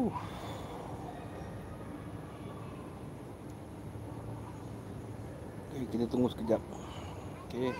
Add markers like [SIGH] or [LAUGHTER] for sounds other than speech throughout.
Huh. Okay, kita tunggu sekejap. Okay.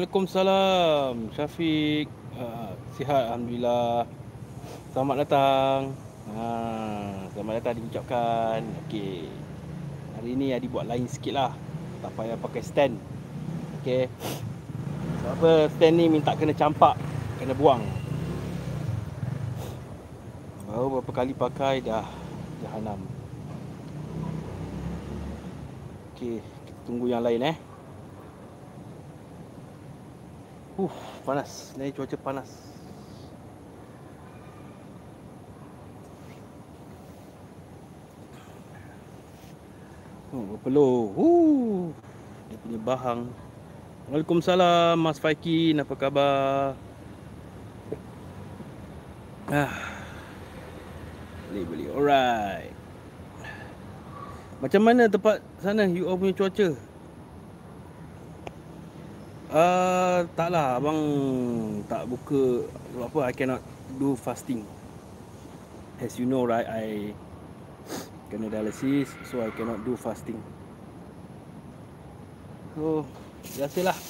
Waalaikumsalam Syafiq. Ha, Sihat Alhamdulillah. Selamat datang. Ha, Selamat datang diucapkan. Okey. Hari ni Adi buat lain sikit lah. Tak payah pakai stand. Okey. Sebab apa? Stand ni minta kena campak Kena buang. Baru berapa kali pakai dah Jahanam Okey tunggu yang lain eh Uh, panas. Ni cuaca panas. Oh, berpeluh. Uh, dia punya bahang. Waalaikumsalam Mas Faikin, apa khabar? Ah. Boleh, boleh. Alright. Macam mana tempat sana you all punya cuaca? Uh, taklah abang tak buka apa I cannot do fasting. As you know right, I kena dialysis so I cannot do fasting. So, biasalah.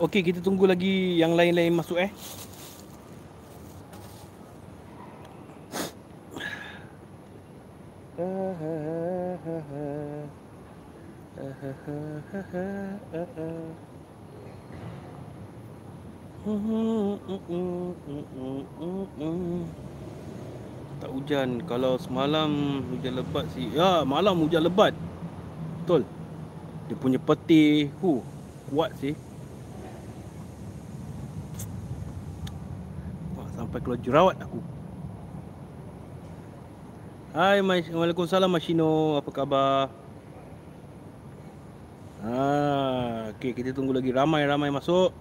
Okey, kita tunggu lagi yang lain-lain masuk eh. Tak hujan. Kalau semalam hujan lebat sih Ya malam hujan lebat. Betul. Dia punya peti Huh Kuat sih sampai keluar jerawat aku. Hai, Waalaikumsalam Mashino. Apa khabar? Ha, okey, kita tunggu lagi ramai-ramai masuk.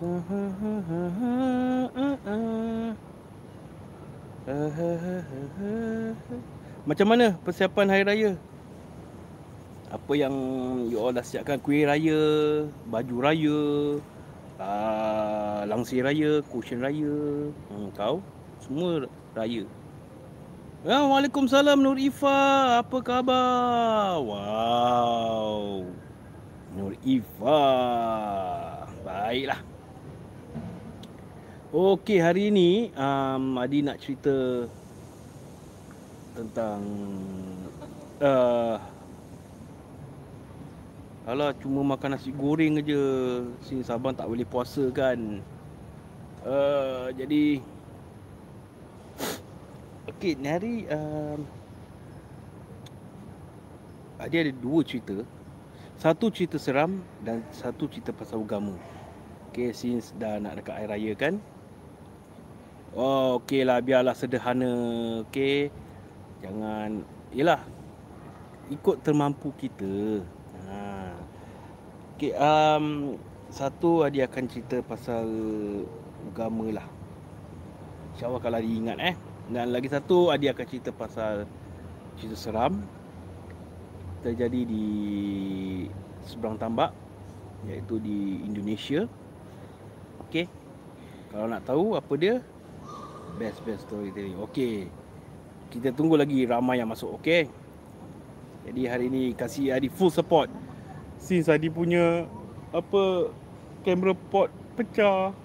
[LAUGHS] Macam mana persiapan hari raya? Apa yang you all dah siapkan kuih raya, baju raya, uh, langsir raya, cushion raya, hmm, kau semua raya. Ya, Waalaikumsalam Nur Ifa, apa khabar? Wow. Nur Ifa. Baiklah. Okey, hari ini um, Adi nak cerita tentang uh, Alah cuma makan nasi goreng aja. Sini Sabang tak boleh puasa kan. Uh, jadi Okey, ni hari uh, dia ada dua cerita. Satu cerita seram dan satu cerita pasal agama. Okey, since dah nak dekat air raya kan. Oh, okey lah biarlah sederhana. Okey. Jangan yalah ikut termampu kita. Okay, um, satu dia akan cerita pasal agama lah. InsyaAllah kalau dia ingat eh. Dan lagi satu dia akan cerita pasal cerita seram. Terjadi di seberang tambak. Iaitu di Indonesia. Okay. Kalau nak tahu apa dia. Best-best story tadi. Okay. Kita tunggu lagi ramai yang masuk. Okay. Jadi hari ni kasih Adi full support since Adi punya apa kamera pot pecah.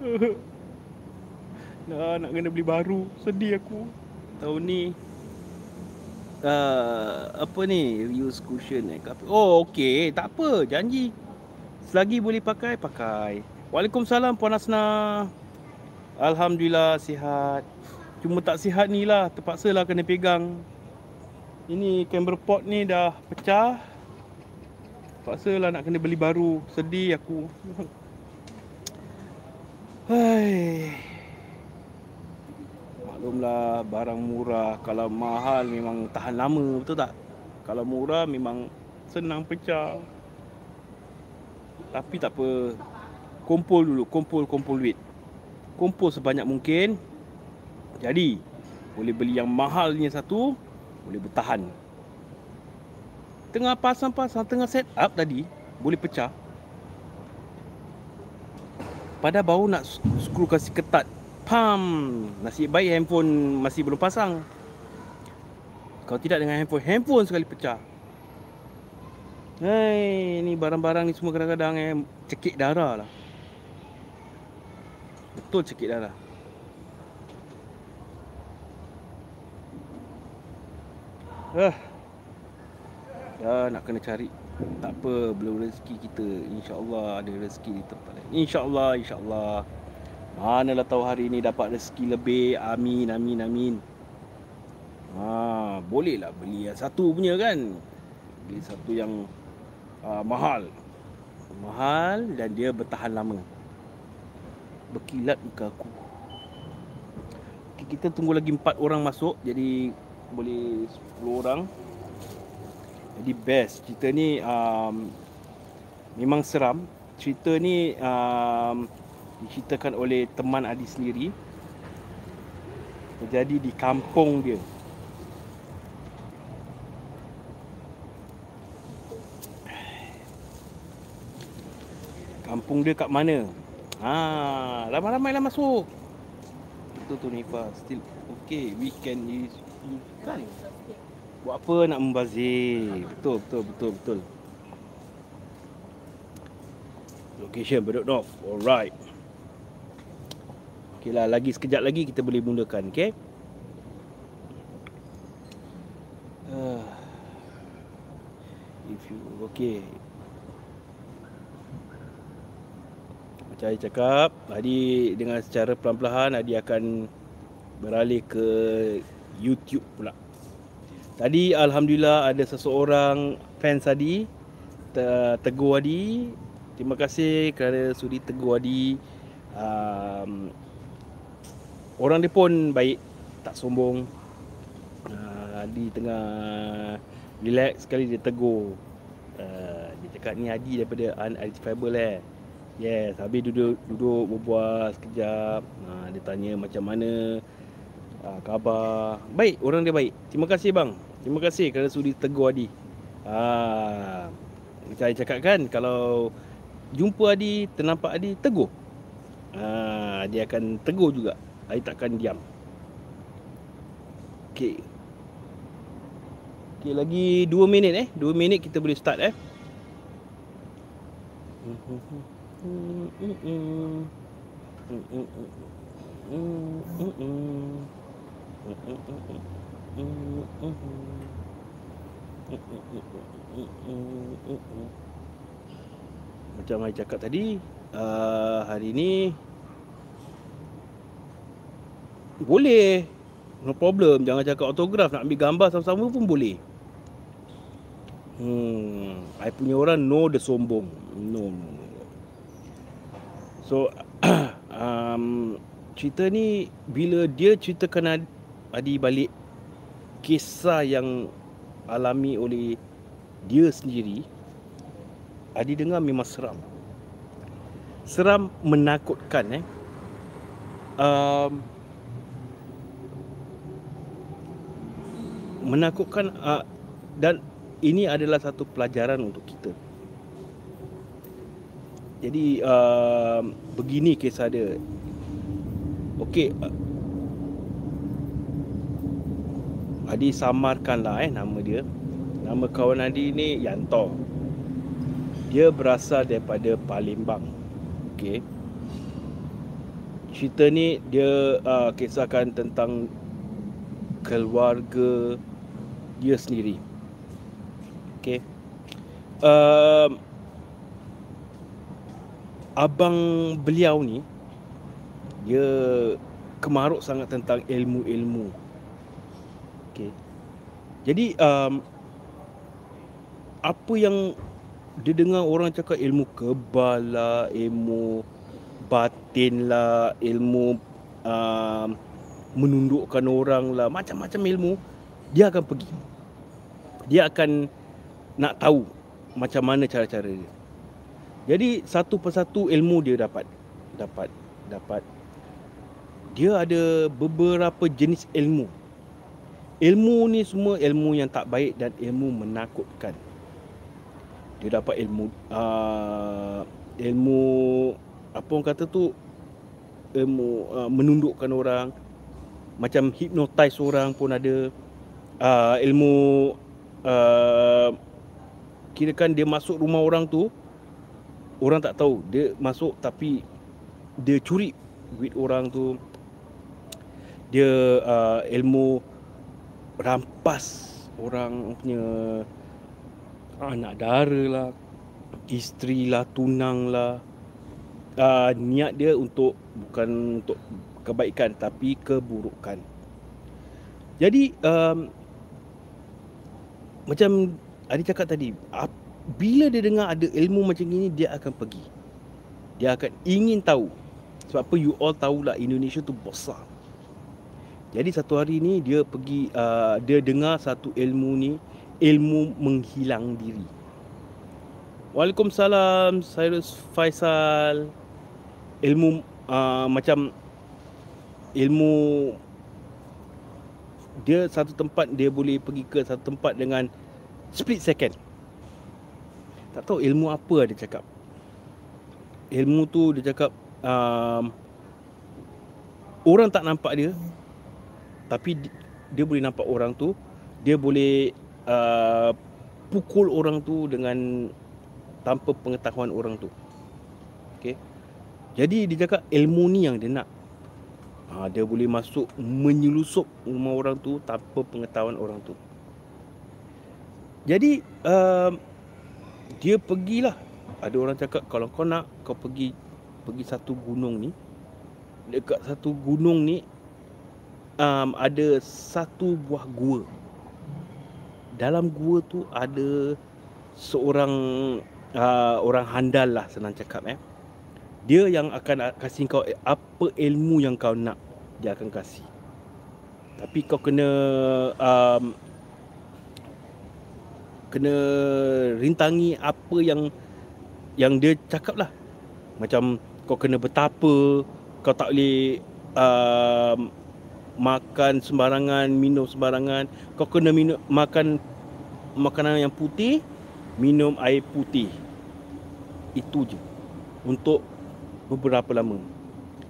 [LAUGHS] nah, nak kena beli baru. Sedih aku. Tahun ni uh, apa ni reuse cushion eh. Oh okey, tak apa, janji. Selagi boleh pakai, pakai. Waalaikumsalam Puan Asna. Alhamdulillah sihat. Cuma tak sihat ni lah, terpaksa lah kena pegang. Ini camera pot ni dah pecah. Terpaksa lah nak kena beli baru. Sedih aku. Hai. Maklumlah barang murah kalau mahal memang tahan lama betul tak? Kalau murah memang senang pecah. Tapi tak apa. Kumpul dulu, kumpul kumpul duit. Kumpul sebanyak mungkin. Jadi, boleh beli yang mahalnya satu, boleh bertahan. Tengah pasang-pasang, tengah set up tadi, boleh pecah. Pada baru nak skru kasih ketat. Pam. Nasib baik handphone masih belum pasang. Kalau tidak dengan handphone, handphone sekali pecah. Hei, ni barang-barang ni semua kadang-kadang eh, cekik darah lah. Betul cekik darah. Ah. Dah nak kena cari. Tak apa, belum rezeki kita. InsyaAllah ada rezeki di tempat lain. InsyaAllah, insyaAllah. Manalah tahu hari ni dapat rezeki lebih. Amin, amin, amin. Ha, boleh lah beli yang satu punya kan. Beli satu yang uh, mahal mahal dan dia bertahan lama berkilat muka aku kita tunggu lagi empat orang masuk jadi boleh 10 orang jadi best cerita ni um, memang seram cerita ni um, diceritakan oleh teman Adi sendiri terjadi di kampung dia Kampung dia kat mana? Ha, ramai-ramailah masuk. Itu tu Nifa still okay. Weekend is kan. Buat apa nak membazir? Betul, betul, betul, betul. Location Bedok North. Alright. Okay lah, lagi sekejap lagi kita boleh mulakan, okay? Uh, if you okay, Macam saya cakap Tadi dengan secara pelan-pelan Adi akan beralih ke YouTube pula Tadi Alhamdulillah ada seseorang fans Adi Tegur Adi Terima kasih kerana sudi tegur Adi um, Orang dia pun baik Tak sombong uh, Adi tengah relax sekali dia tegur uh, Dia cakap ni Adi daripada Unidentifiable eh Yes, habis duduk duduk berbual sekejap. Ha, dia tanya macam mana ha, khabar. Baik, orang dia baik. Terima kasih bang. Terima kasih kerana sudi tegur Adi. Macam saya cakap kan, kalau jumpa Adi, ternampak Adi, tegur. Ha, dia akan tegur juga. Adi takkan diam. Okey. Okey, lagi 2 minit eh. 2 minit kita boleh start eh. Hmm. Macam saya cakap tadi uh, Hari ni Boleh No problem Jangan cakap autograf Nak ambil gambar sama-sama pun boleh Hmm, I punya orang no dia sombong. No, no, no. So [COUGHS] um, cerita ni bila dia ceritakan Adi balik kisah yang alami oleh dia sendiri Adi dengar memang seram. Seram menakutkan eh. Um, menakutkan uh, dan ini adalah satu pelajaran untuk kita. Jadi uh, begini kisah dia. Okey. Uh, Adi samarkanlah eh nama dia. Nama kawan Adi ni Yanto. Dia berasal daripada Palembang. Okey. Cerita ni dia uh, kisahkan tentang keluarga dia sendiri. Okey. Uh, abang beliau ni dia kemaruk sangat tentang ilmu-ilmu. Jadi um, apa yang dia dengar orang cakap ilmu kebal lah, ilmu batin lah, ilmu um, menundukkan orang lah, macam-macam ilmu, dia akan pergi. Dia akan nak tahu macam mana cara-cara dia. Jadi satu persatu ilmu dia dapat. Dapat. Dapat. Dia ada beberapa jenis ilmu. Ilmu ni semua ilmu yang tak baik dan ilmu menakutkan. Dia dapat ilmu uh, ilmu apa orang kata tu? Ilmu uh, menundukkan orang. Macam hypnotize orang pun ada. Uh, ilmu uh, kira kan dia masuk rumah orang tu orang tak tahu. Dia masuk tapi dia curi duit orang tu. Dia uh, ilmu rampas orang punya anak dara lah, isteri lah, tunang lah. Uh, niat dia untuk bukan untuk kebaikan tapi keburukan. Jadi um, macam Adi cakap tadi, bila dia dengar ada ilmu macam ini dia akan pergi. Dia akan ingin tahu. Sebab apa you all tahulah Indonesia tu besar. Jadi satu hari ni dia pergi uh, dia dengar satu ilmu ni ilmu menghilang diri. Waalaikumsalam, Cyrus Faisal. Ilmu uh, macam ilmu dia satu tempat dia boleh pergi ke satu tempat dengan split second. Tak tahu ilmu apa dia cakap. Ilmu tu dia cakap um, orang tak nampak dia tapi dia boleh nampak orang tu dia boleh uh, pukul orang tu dengan tanpa pengetahuan orang tu. Okey. Jadi dia cakap ilmu ni yang dia nak. Ha, dia boleh masuk menyelusup rumah orang tu tanpa pengetahuan orang tu. Jadi uh, dia pergilah. Ada orang cakap kalau kau nak kau pergi pergi satu gunung ni. Dekat satu gunung ni um, ada satu buah gua dalam gua tu ada seorang uh, orang handal lah senang cakap eh. Dia yang akan kasih kau apa ilmu yang kau nak dia akan kasih. Tapi kau kena um, kena rintangi apa yang yang dia cakap lah. Macam kau kena betapa kau tak boleh um, makan sembarangan, minum sembarangan. Kau kena minum makan makanan yang putih, minum air putih. Itu je. Untuk beberapa lama.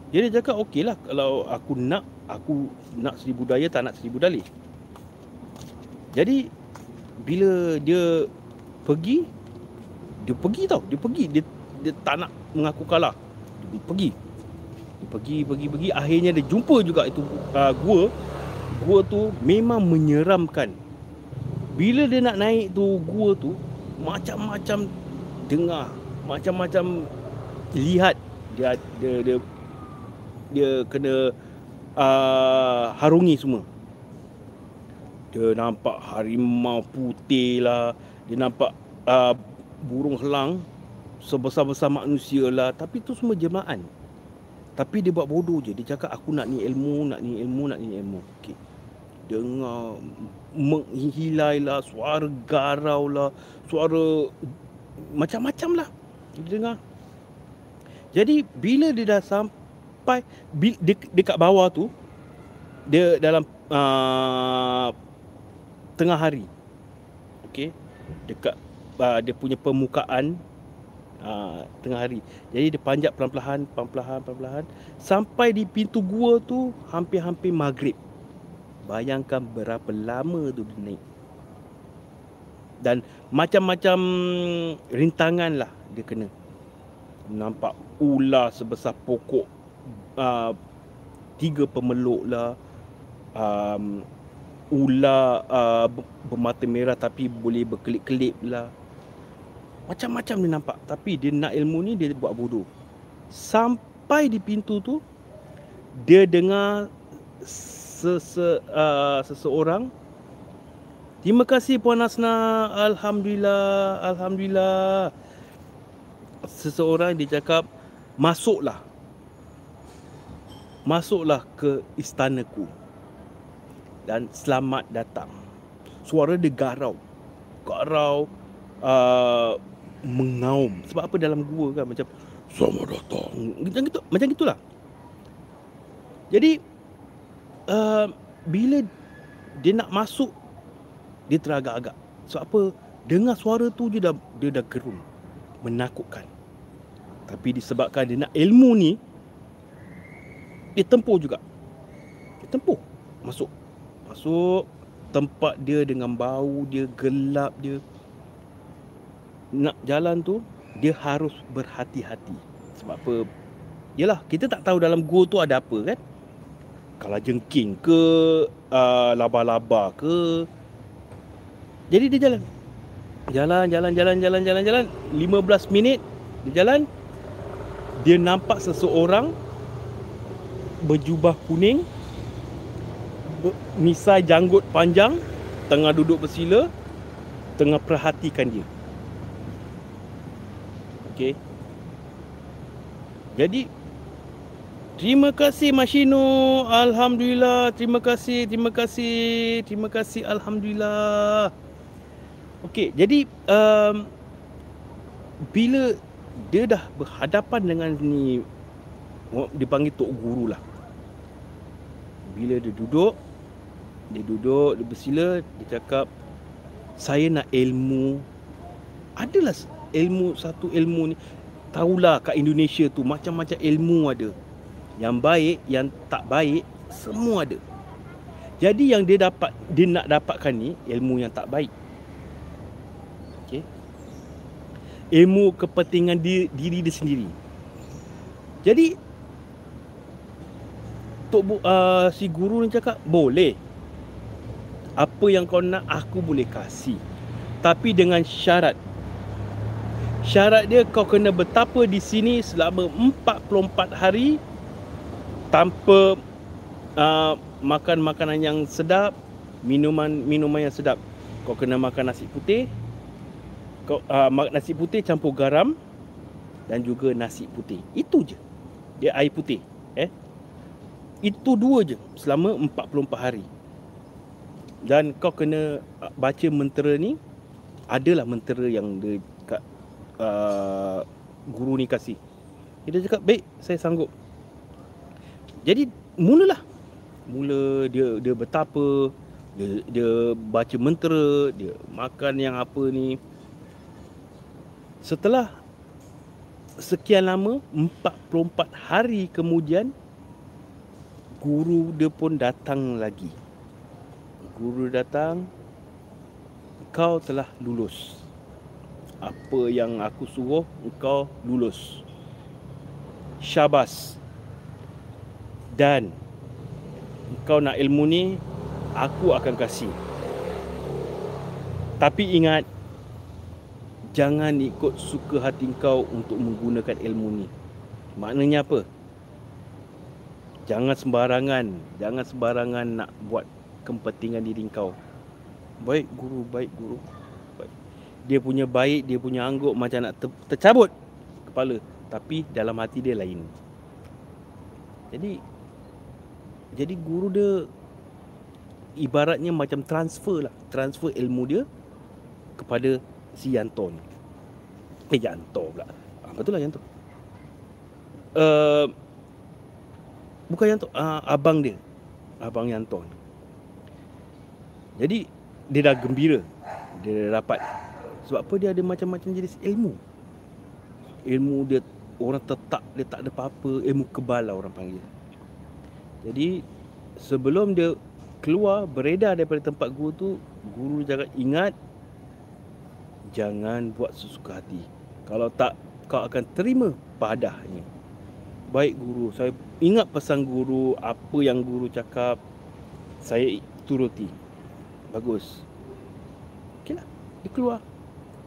Jadi dia cakap okey lah kalau aku nak aku nak seribu daya tak nak seribu dalih. Jadi bila dia pergi dia pergi tau, dia pergi dia dia tak nak mengaku kalah. Dia pergi pergi pergi pergi. Akhirnya dia jumpa juga itu uh, gua. Gua tu memang menyeramkan. Bila dia nak naik tu gua tu macam-macam dengar macam-macam lihat. Dia dia dia, dia kena uh, harungi semua. Dia nampak harimau putih lah. Dia nampak uh, burung helang. Sebesar-besar manusia lah. Tapi tu semua jemaah tapi dia buat bodoh je. Dia cakap aku nak ni ilmu, nak ni ilmu, nak ni ilmu. Okey. Dengar menghilai lah, suara garau lah, suara macam-macam lah. Dia dengar. Jadi bila dia dah sampai de, dekat bawah tu, dia dalam uh, tengah hari. Okey. Dekat uh, dia punya permukaan ha, tengah hari. Jadi dia panjat pelan-pelan, pelan-pelan, pelan-pelan sampai di pintu gua tu hampir-hampir maghrib. Bayangkan berapa lama tu dia naik. Dan macam-macam rintangan lah dia kena. Nampak ular sebesar pokok uh, tiga pemeluk lah. Um, ular uh, bermata merah tapi boleh berkelip-kelip lah. Macam-macam dia nampak Tapi dia nak ilmu ni Dia buat bodoh Sampai di pintu tu dia dengar sese, uh, seseorang Terima kasih Puan Asna. Alhamdulillah. Alhamdulillah. Seseorang dia cakap, masuklah. Masuklah ke istanaku. Dan selamat datang. Suara dia garau. Garau. Uh, mengaum. Sebab apa dalam gua kan macam, selamat datang. Macam gitu. Macam gitulah. Jadi, uh, bila dia nak masuk dia teragak-agak. Sebab apa? Dengar suara tu dia dah dia dah gerun. Menakutkan. Tapi disebabkan dia nak ilmu ni dia tempuh juga. Dia tempuh. Masuk. Masuk tempat dia dengan bau dia gelap dia. Nak jalan tu dia harus berhati-hati. Sebab apa? Yalah, kita tak tahu dalam gua tu ada apa kan? Kalau jengking ke, uh, laba-laba ke, jadi dia jalan. Jalan, jalan, jalan, jalan, jalan, jalan. 15 minit dia jalan. Dia nampak seseorang berjubah kuning. Misai janggut panjang. Tengah duduk bersila. Tengah perhatikan dia. Okey. Jadi Terima kasih Mashino. Alhamdulillah. Terima kasih. Terima kasih. Terima kasih. Alhamdulillah. Okey, jadi um, bila dia dah berhadapan dengan ni dipanggil tok guru lah. Bila dia duduk, dia duduk, dia bersila, dia cakap saya nak ilmu. Adalah ilmu satu ilmu ni. Tahulah kat Indonesia tu macam-macam ilmu ada. Yang baik, yang tak baik, semua ada. Jadi yang dia dapat dia nak dapatkan ni ilmu yang tak baik ilmu kepentingan diri, diri dia sendiri. Jadi tok uh, si guru ni cakap boleh. Apa yang kau nak aku boleh kasih. Tapi dengan syarat. Syarat dia kau kena betapa di sini selama 44 hari tanpa uh, makan makanan yang sedap, minuman minuman yang sedap. Kau kena makan nasi putih, uh, nasi putih campur garam dan juga nasi putih. Itu je. Dia air putih, eh. Itu dua je selama 44 hari. Dan kau kena ah, baca mentera ni adalah mentera yang dia uh, guru ni kasih. Dia cakap, "Baik, saya sanggup." Jadi mulalah. Mula dia dia betapa dia, dia baca mentera, dia makan yang apa ni, Setelah sekian lama 44 hari kemudian guru dia pun datang lagi. Guru datang kau telah lulus. Apa yang aku suruh kau lulus. Syabas. Dan kau nak ilmu ni aku akan kasih. Tapi ingat jangan ikut suka hati kau untuk menggunakan ilmu ni. Maknanya apa? Jangan sembarangan, jangan sembarangan nak buat kepentingan diri kau. Baik guru, baik guru. Dia punya baik, dia punya angguk macam nak ter- tercabut kepala, tapi dalam hati dia lain. Jadi jadi guru dia ibaratnya macam transfer lah, transfer ilmu dia kepada si Yanto ni. Eh Yanto pula. Ah, betul lah Yanto. Uh, bukan Yanto, uh, abang dia. Abang Yanto ni. Jadi dia dah gembira. Dia dah dapat. Sebab apa dia ada macam-macam jenis ilmu. Ilmu dia orang tetap dia tak ada apa-apa, ilmu kebal lah orang panggil. Jadi sebelum dia keluar beredar daripada tempat guru tu, guru jangan ingat jangan buat sesuka hati. Kalau tak, kau akan terima padahnya. Baik guru, saya ingat pesan guru, apa yang guru cakap, saya turuti. Bagus. Okeylah, dia keluar.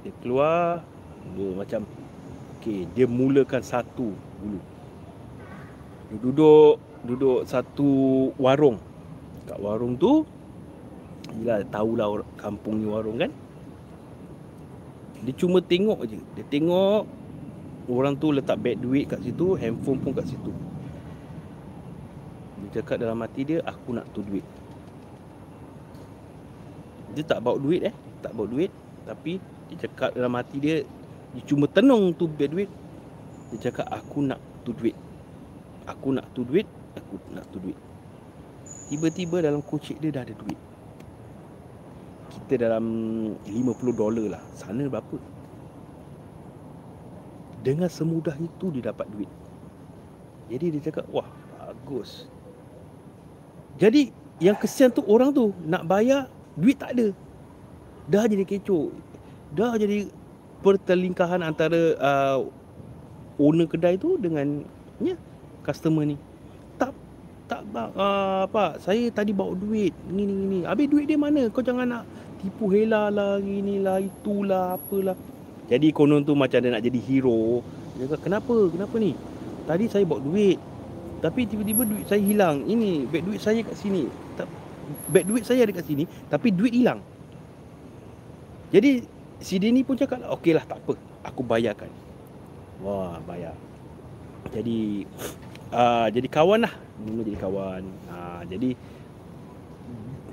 Dia keluar, dia macam, okey, dia mulakan satu dulu. Dia duduk duduk satu warung. Kat warung tu Yelah tahulah kampung ni warung kan. Dia cuma tengok je. Dia tengok Orang tu letak beg duit kat situ Handphone pun kat situ. Dia cakap dalam hati dia Aku nak tu duit. Dia tak bawa duit eh. Tak bawa duit Tapi Dia cakap dalam hati dia Dia cuma tenung tu beg duit Dia cakap aku nak tu duit. Aku nak tu duit Aku nak tu duit. Tiba-tiba dalam kocik dia dah ada duit. Kita dalam 50 dolar lah. Sana berapa? Dengan semudah itu dia dapat duit. Jadi dia cakap Wah bagus. Jadi yang kesian tu orang tu Nak bayar duit tak ada. Dah jadi kecoh Dah jadi pertelingkahan antara uh, Owner kedai tu dengan ya, Customer ni. Tak tak uh, apa saya tadi bawa duit ni ni ni habis duit dia mana? Kau jangan nak tipu hela lah inilah itulah apalah jadi konon tu macam dia nak jadi hero. Dia kata kenapa? Kenapa ni? Tadi saya bawa duit tapi tiba-tiba duit saya hilang. Ini beg duit saya kat sini. Beg duit saya ada kat sini tapi duit hilang. Jadi si Denny pun cakap okey lah tak apa aku bayarkan wah bayar jadi uh, jadi kawan lah mula jadi kawan uh, jadi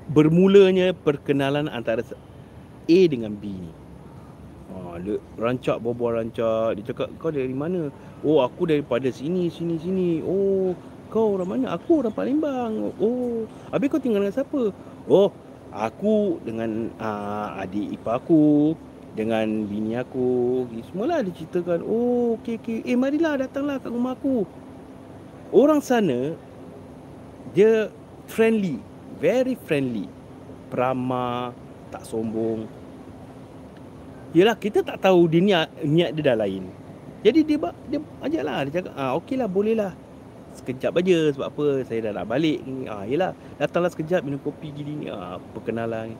bermulanya perkenalan antara A dengan B ni. Ha, dia rancak berbual rancak. Dia cakap, kau dari mana? Oh, aku daripada sini, sini, sini. Oh, kau orang mana? Aku orang Palembang. Oh, habis kau tinggal dengan siapa? Oh, aku dengan uh, adik ipar aku. Dengan bini aku. Semualah dia ceritakan. Oh, okey, okey. Eh, marilah datanglah kat rumah aku. Orang sana, dia friendly very friendly Prama Tak sombong Yelah kita tak tahu dia niat, niat dia dah lain Jadi dia dia ajak lah Dia cakap ah, okey lah boleh lah Sekejap aja sebab apa Saya dah nak balik ah, Yelah datanglah sekejap minum kopi gini ni ah, Perkenalan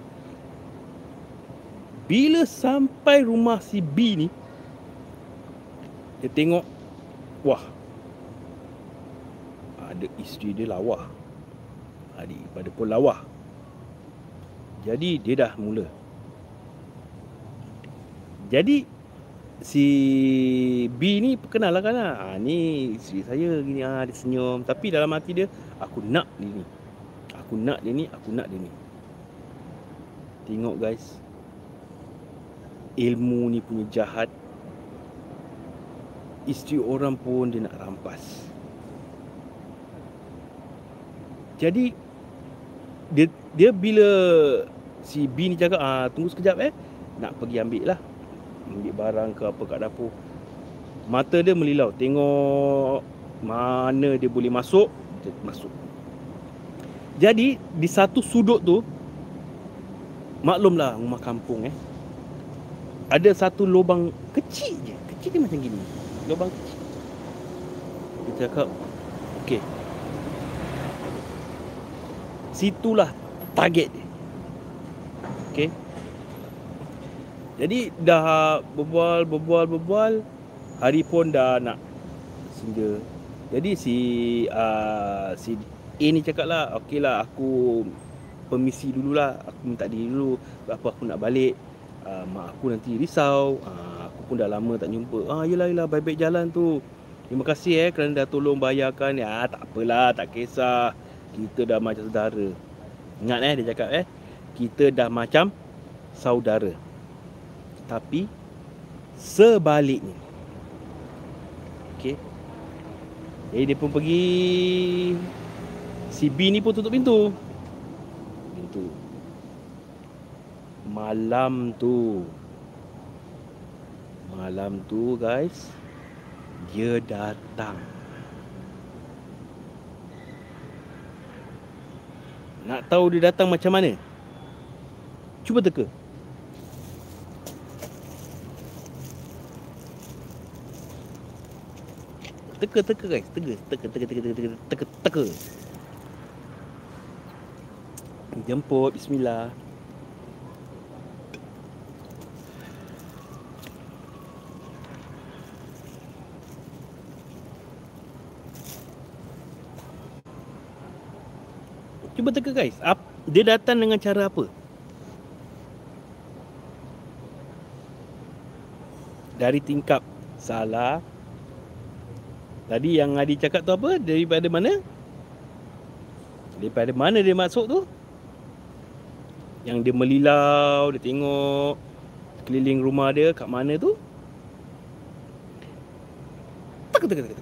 Bila sampai rumah si B ni Dia tengok Wah Ada isteri dia lawa adik pada pun lawah. Jadi dia dah mula. Jadi si B ni kenal lah kan ha, ni isteri saya gini ha, dia senyum. Tapi dalam hati dia aku nak dia ni. Aku nak dia ni aku nak dia ni. Tengok guys ilmu ni punya jahat. Isteri orang pun dia nak rampas. Jadi dia dia bila si B ni cakap ah tunggu sekejap eh. Nak pergi ambil lah. Ambil barang ke apa kat dapur. Mata dia melilau. Tengok mana dia boleh masuk dia masuk. Jadi di satu sudut tu maklumlah rumah kampung eh ada satu lubang kecil je kecil dia macam gini lubang kecil dia cakap okey situlah target dia. Okey. Jadi dah berbual berbual berbual hari pun dah nak senja. Jadi si uh, si A ni cakap lah Okeylah aku permisi dululah Aku minta diri dulu apa aku nak balik uh, Mak aku nanti risau uh, Aku pun dah lama tak jumpa Ah yelah yelah baik-baik jalan tu Terima kasih eh kerana dah tolong bayarkan Ya tak apalah tak kisah kita dah macam saudara. Ingat eh dia cakap eh, kita dah macam saudara. Tapi sebaliknya. Okey. Jadi dia pun pergi si B ni pun tutup. Pintu. malam tu. Malam tu guys dia datang. Nak tahu dia datang macam mana? Cuba teka. Teka teka guys. Teka teka teka teka teka teka teka teka. Jemput bismillah. Teka guys. Dia datang dengan cara apa? Dari tingkap salah. Tadi yang Adi cakap tu apa? Daripada mana? Daripada mana dia masuk tu? Yang dia melilau, dia tengok keliling rumah dia kat mana tu? Tak tak tak tak.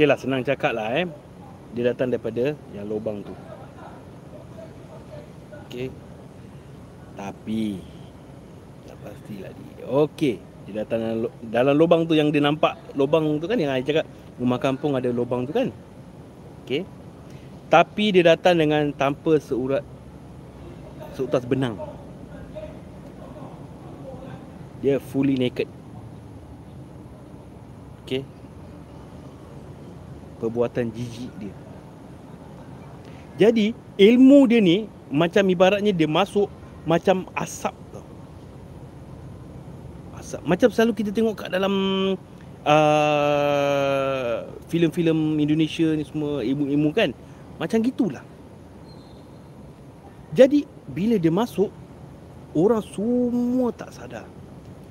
Okey lah senang cakap lah eh. Dia datang daripada yang lubang tu. Okey. Tapi Tak pastilah dia Okey. Dia datang dalam, dalam lubang tu yang dia nampak Lubang tu kan yang saya cakap Rumah kampung ada lubang tu kan? Okey. Tapi dia datang dengan tanpa seurat Seutas benang. Dia fully naked perbuatan jijik dia. Jadi ilmu dia ni macam ibaratnya dia masuk macam asap tau. Asap. Macam selalu kita tengok kat dalam uh, filem-filem Indonesia ni semua ilmu-ilmu kan. Macam gitulah. Jadi bila dia masuk orang semua tak sadar.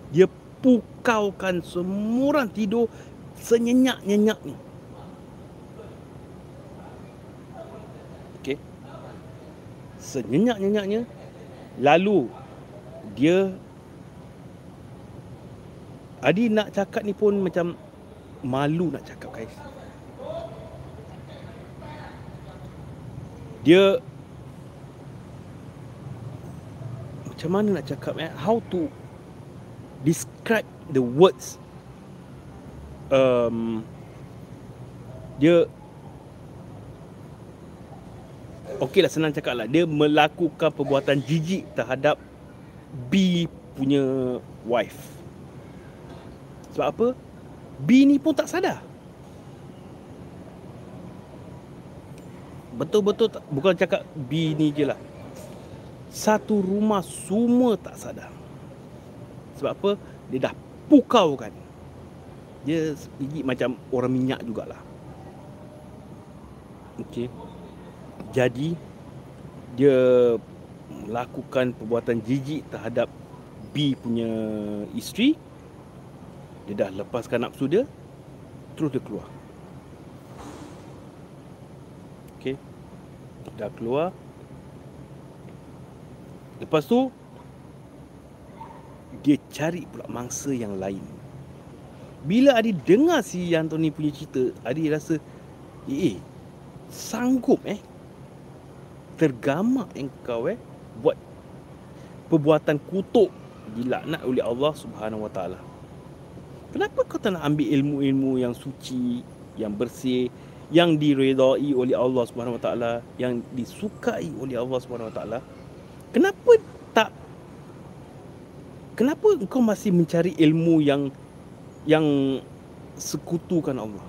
Dia pukaukan semua orang tidur senyenyak-nyenyak senyenyak-nyenyaknya lalu dia Adi nak cakap ni pun macam malu nak cakap guys. Dia macam mana nak cakap eh? How to describe the words? Um, dia Okey lah senang cakap lah. Dia melakukan perbuatan jijik terhadap B punya wife. Sebab apa? B ni pun tak sadar. Betul-betul tak, bukan cakap B ni je lah. Satu rumah semua tak sadar. Sebab apa? Dia dah pukau kan Dia gigit macam orang minyak jugalah. Okay jadi dia melakukan perbuatan jijik terhadap B punya isteri. Dia dah lepaskan nafsu dia terus dia keluar. Okey. Dah keluar. Lepas tu dia cari pula mangsa yang lain. Bila Adi dengar si Anthony punya cerita Adi rasa eh, eh sanggup eh tergamak engkau eh buat perbuatan kutuk dilaknat oleh Allah Subhanahu Wa Taala. Kenapa kau tak nak ambil ilmu-ilmu yang suci, yang bersih, yang diredai oleh Allah Subhanahu Wa Taala, yang disukai oleh Allah Subhanahu Wa Taala? Kenapa tak Kenapa engkau masih mencari ilmu yang yang sekutukan Allah?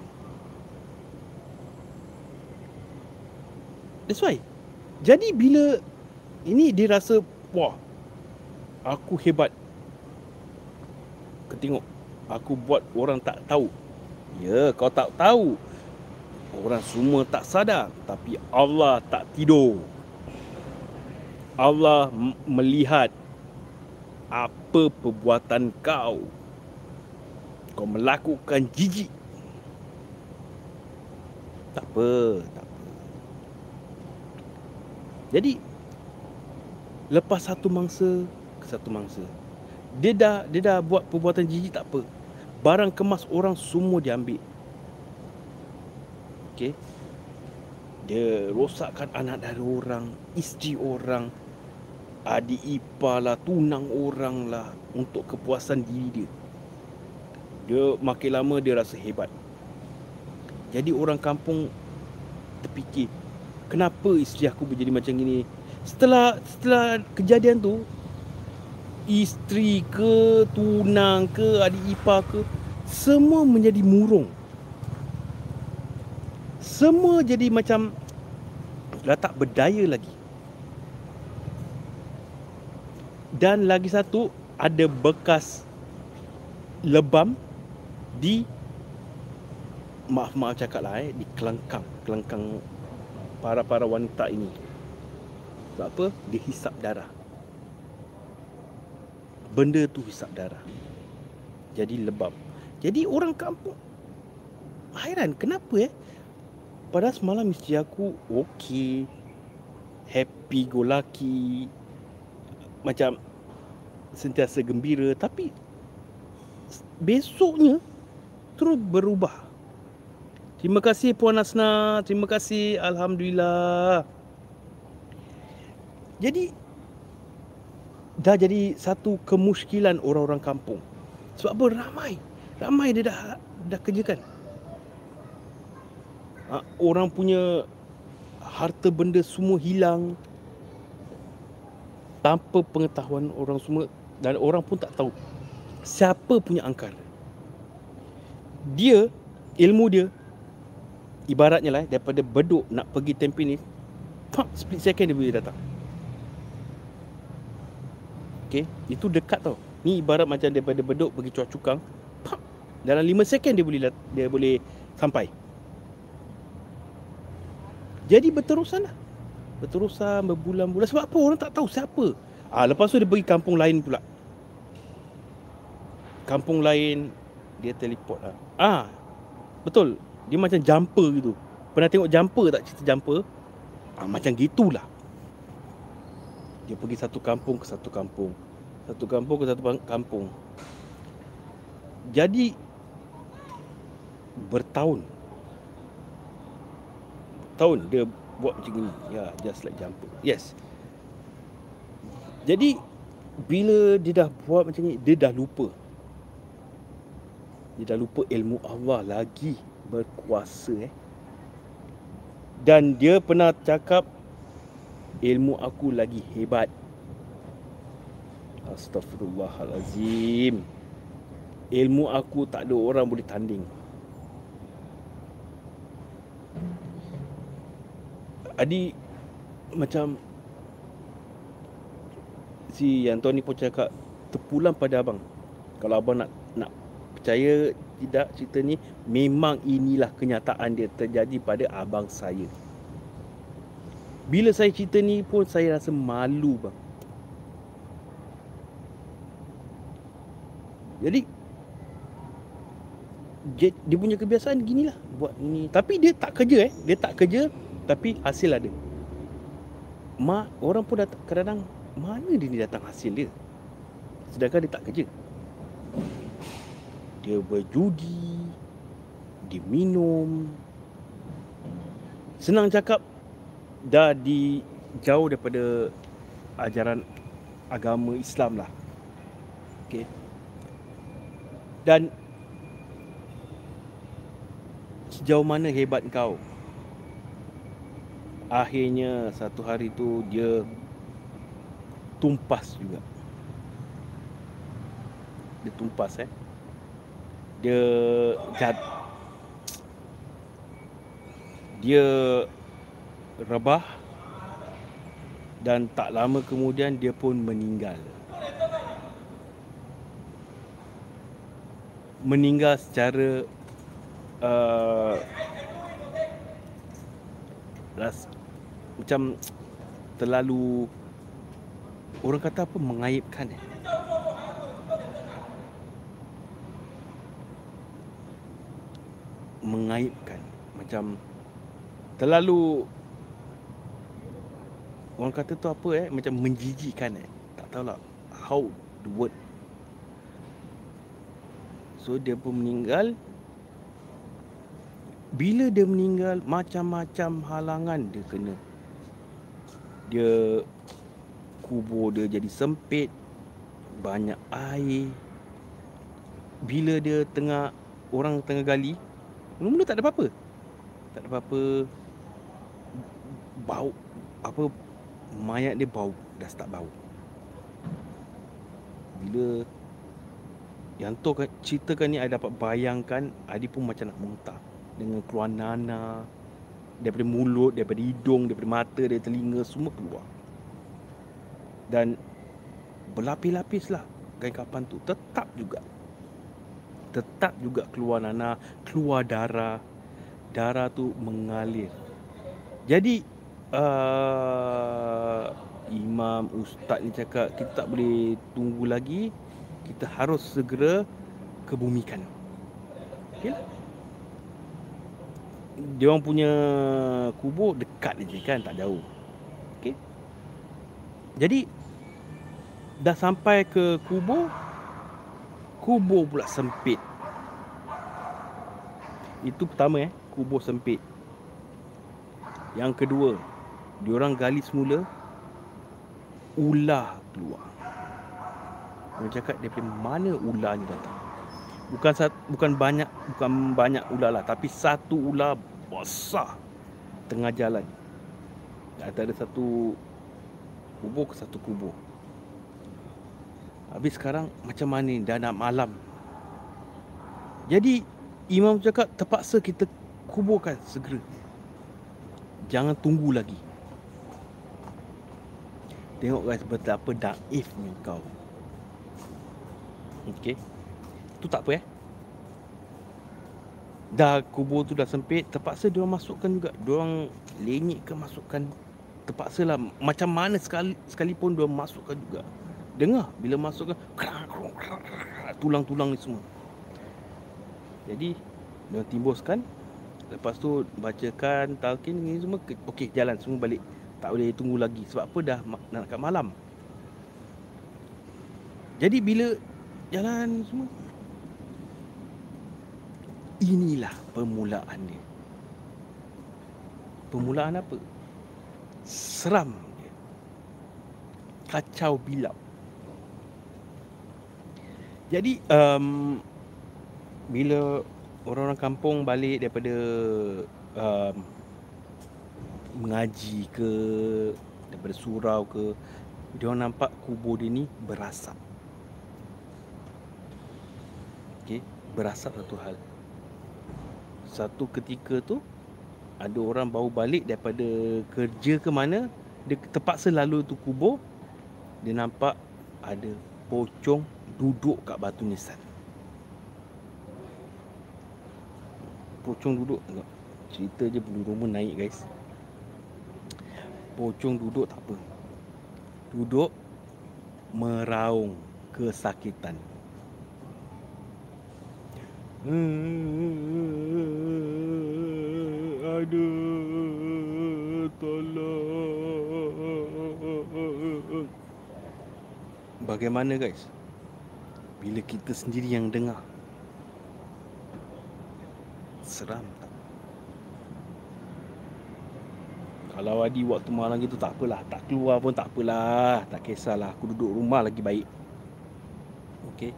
That's why jadi bila ini dia rasa wah aku hebat. Kau tengok aku buat orang tak tahu. Ya, kau tak tahu. Orang semua tak sadar tapi Allah tak tidur. Allah melihat apa perbuatan kau. Kau melakukan jijik. Tak apa, tak jadi lepas satu mangsa ke satu mangsa dia dah dia dah buat perbuatan jijik tak apa. Barang kemas orang semua dia ambil. Okey. Dia rosakkan anak dari orang, isteri orang, adik ipar lah, tunang orang lah untuk kepuasan diri dia. Dia makin lama dia rasa hebat. Jadi orang kampung terfikir, kenapa isteri aku menjadi macam ini setelah setelah kejadian tu isteri ke tunang ke adik ipar ke semua menjadi murung Semua jadi macam dah tak berdaya lagi. Dan lagi satu ada bekas lebam di maaf maaf cakap lah eh di kelengkang kelengkang para para wanita ini. Sebab apa? Dia hisap darah. Benda tu hisap darah. Jadi lebam. Jadi orang kampung hairan kenapa eh? Pada semalam isteri aku okey happy go lucky macam sentiasa gembira. Tapi besoknya terus berubah Terima kasih Puan Asna. Terima kasih. Alhamdulillah. Jadi, dah jadi satu kemuskilan orang-orang kampung. Sebab apa? Ramai. Ramai dia dah, dah kerjakan. Ha, orang punya harta benda semua hilang. Tanpa pengetahuan orang semua. Dan orang pun tak tahu. Siapa punya angkar. Dia, ilmu dia, ibaratnya lah daripada beduk nak pergi Tampines pop, split second dia boleh datang. Okay, itu dekat tau. Ni ibarat macam daripada beduk pergi cuak cukang pop, dalam 5 second dia boleh dia boleh sampai. Jadi berterusan lah. Berterusan berbulan-bulan. Sebab apa? Orang tak tahu siapa. Ah lepas tu dia pergi kampung lain pula. Kampung lain dia teleport lah. Ah betul dia macam jumper gitu. Pernah tengok jumper tak cerita jumper? Ha, Macam gitulah. Dia pergi satu kampung ke satu kampung. Satu kampung ke satu kampung. Jadi Bertahun. Tahun dia buat macam ni Ya just like jumper. Yes. Jadi Bila dia dah buat macam ni Dia dah lupa. Dia dah lupa ilmu Allah lagi berkuasa eh. Dan dia pernah cakap ilmu aku lagi hebat. Astaghfirullahalazim. Ilmu aku tak ada orang boleh tanding. Adi macam si Antoni pun cakap terpulang pada abang. Kalau abang nak nak percaya tidak cerita ni memang inilah kenyataan dia terjadi pada abang saya. Bila saya cerita ni pun saya rasa malu bang. Jadi dia punya kebiasaan ginilah buat ini. Tapi dia tak kerja eh. Dia tak kerja tapi hasil ada. Mak orang pun datang kadang-kadang mana dia ni datang hasil dia. Sedangkan dia tak kerja dia berjudi dia minum senang cakap dah di jauh daripada ajaran agama Islam lah. Okey. Dan sejauh mana hebat kau? Akhirnya satu hari tu dia tumpas juga. Dia tumpas eh dia jad, dia rebah dan tak lama kemudian dia pun meninggal. Meninggal secara uh, ras, macam terlalu orang kata apa mengaibkan eh mengaibkan. Macam terlalu orang kata tu apa eh? Macam menjijikkan eh? Tak tahulah how the word. So dia pun meninggal. Bila dia meninggal macam-macam halangan dia kena. Dia kubur dia jadi sempit banyak air. Bila dia tengah orang tengah gali Mula-mula tak ada apa-apa. Tak ada apa-apa. Bau Apa Mayat dia bau. Dah start bau. Bila Yang tu kan Ceritakan ni I dapat bayangkan Adi pun macam nak muntah. Dengan keluar Nana daripada mulut, daripada hidung, daripada mata, daripada telinga semua keluar. Dan berlapis-lapis lah kain kapan tu. Tetap juga tetap juga keluar nanah keluar darah. Darah tu mengalir. Jadi uh, imam ustaz ni cakap kita tak boleh tunggu lagi. Kita harus segera kebumikan. Okey lah. Dia orang punya kubur dekat je kan tak jauh. Okey. Jadi dah sampai ke kubur kubur pula sempit. Itu pertama eh kubur sempit. Yang kedua diorang gali semula ular keluar. Orang cakap daripada mana ular ni datang. Bukan bukan banyak bukan banyak ular lah tapi satu ular besar tengah jalan. Ada satu kubur ke satu kubur Habis sekarang macam mana dah nak malam. Jadi imam cakap terpaksa kita kuburkan segera. Jangan tunggu lagi. Tengok guys betapa daifnya kau. Okey. Tu tak apa eh. Dah kubur tu dah sempit, terpaksa dia masukkan juga. Dia orang lenyit ke masukkan terpaksalah macam mana sekali sekalipun dia masukkan juga. Dengar bila masuk ke tulang-tulang ni semua. Jadi dia timbuskan lepas tu bacakan talqin ni semua okey jalan semua balik. Tak boleh tunggu lagi sebab apa dah nak kat malam. Jadi bila jalan semua inilah permulaan dia. Permulaan apa? Seram dia. Kacau bilap. Jadi um, bila orang-orang kampung balik daripada um, mengaji ke daripada surau ke dia orang nampak kubur dia ni berasap. Okey, berasap satu hal. Satu ketika tu ada orang baru balik daripada kerja ke mana dia terpaksa lalu tu kubur dia nampak ada pocong duduk kat batu nisan. Pocong duduk tengok. Cerita je bulu rumah naik guys. Pocong duduk tak apa. Duduk meraung kesakitan. Aduh, tolong. Bagaimana guys? Bila kita sendiri yang dengar. Seram tak? Kalau Adi waktu malam gitu tak apalah. Tak keluar pun tak apalah. Tak kisahlah. Aku duduk rumah lagi baik. Okey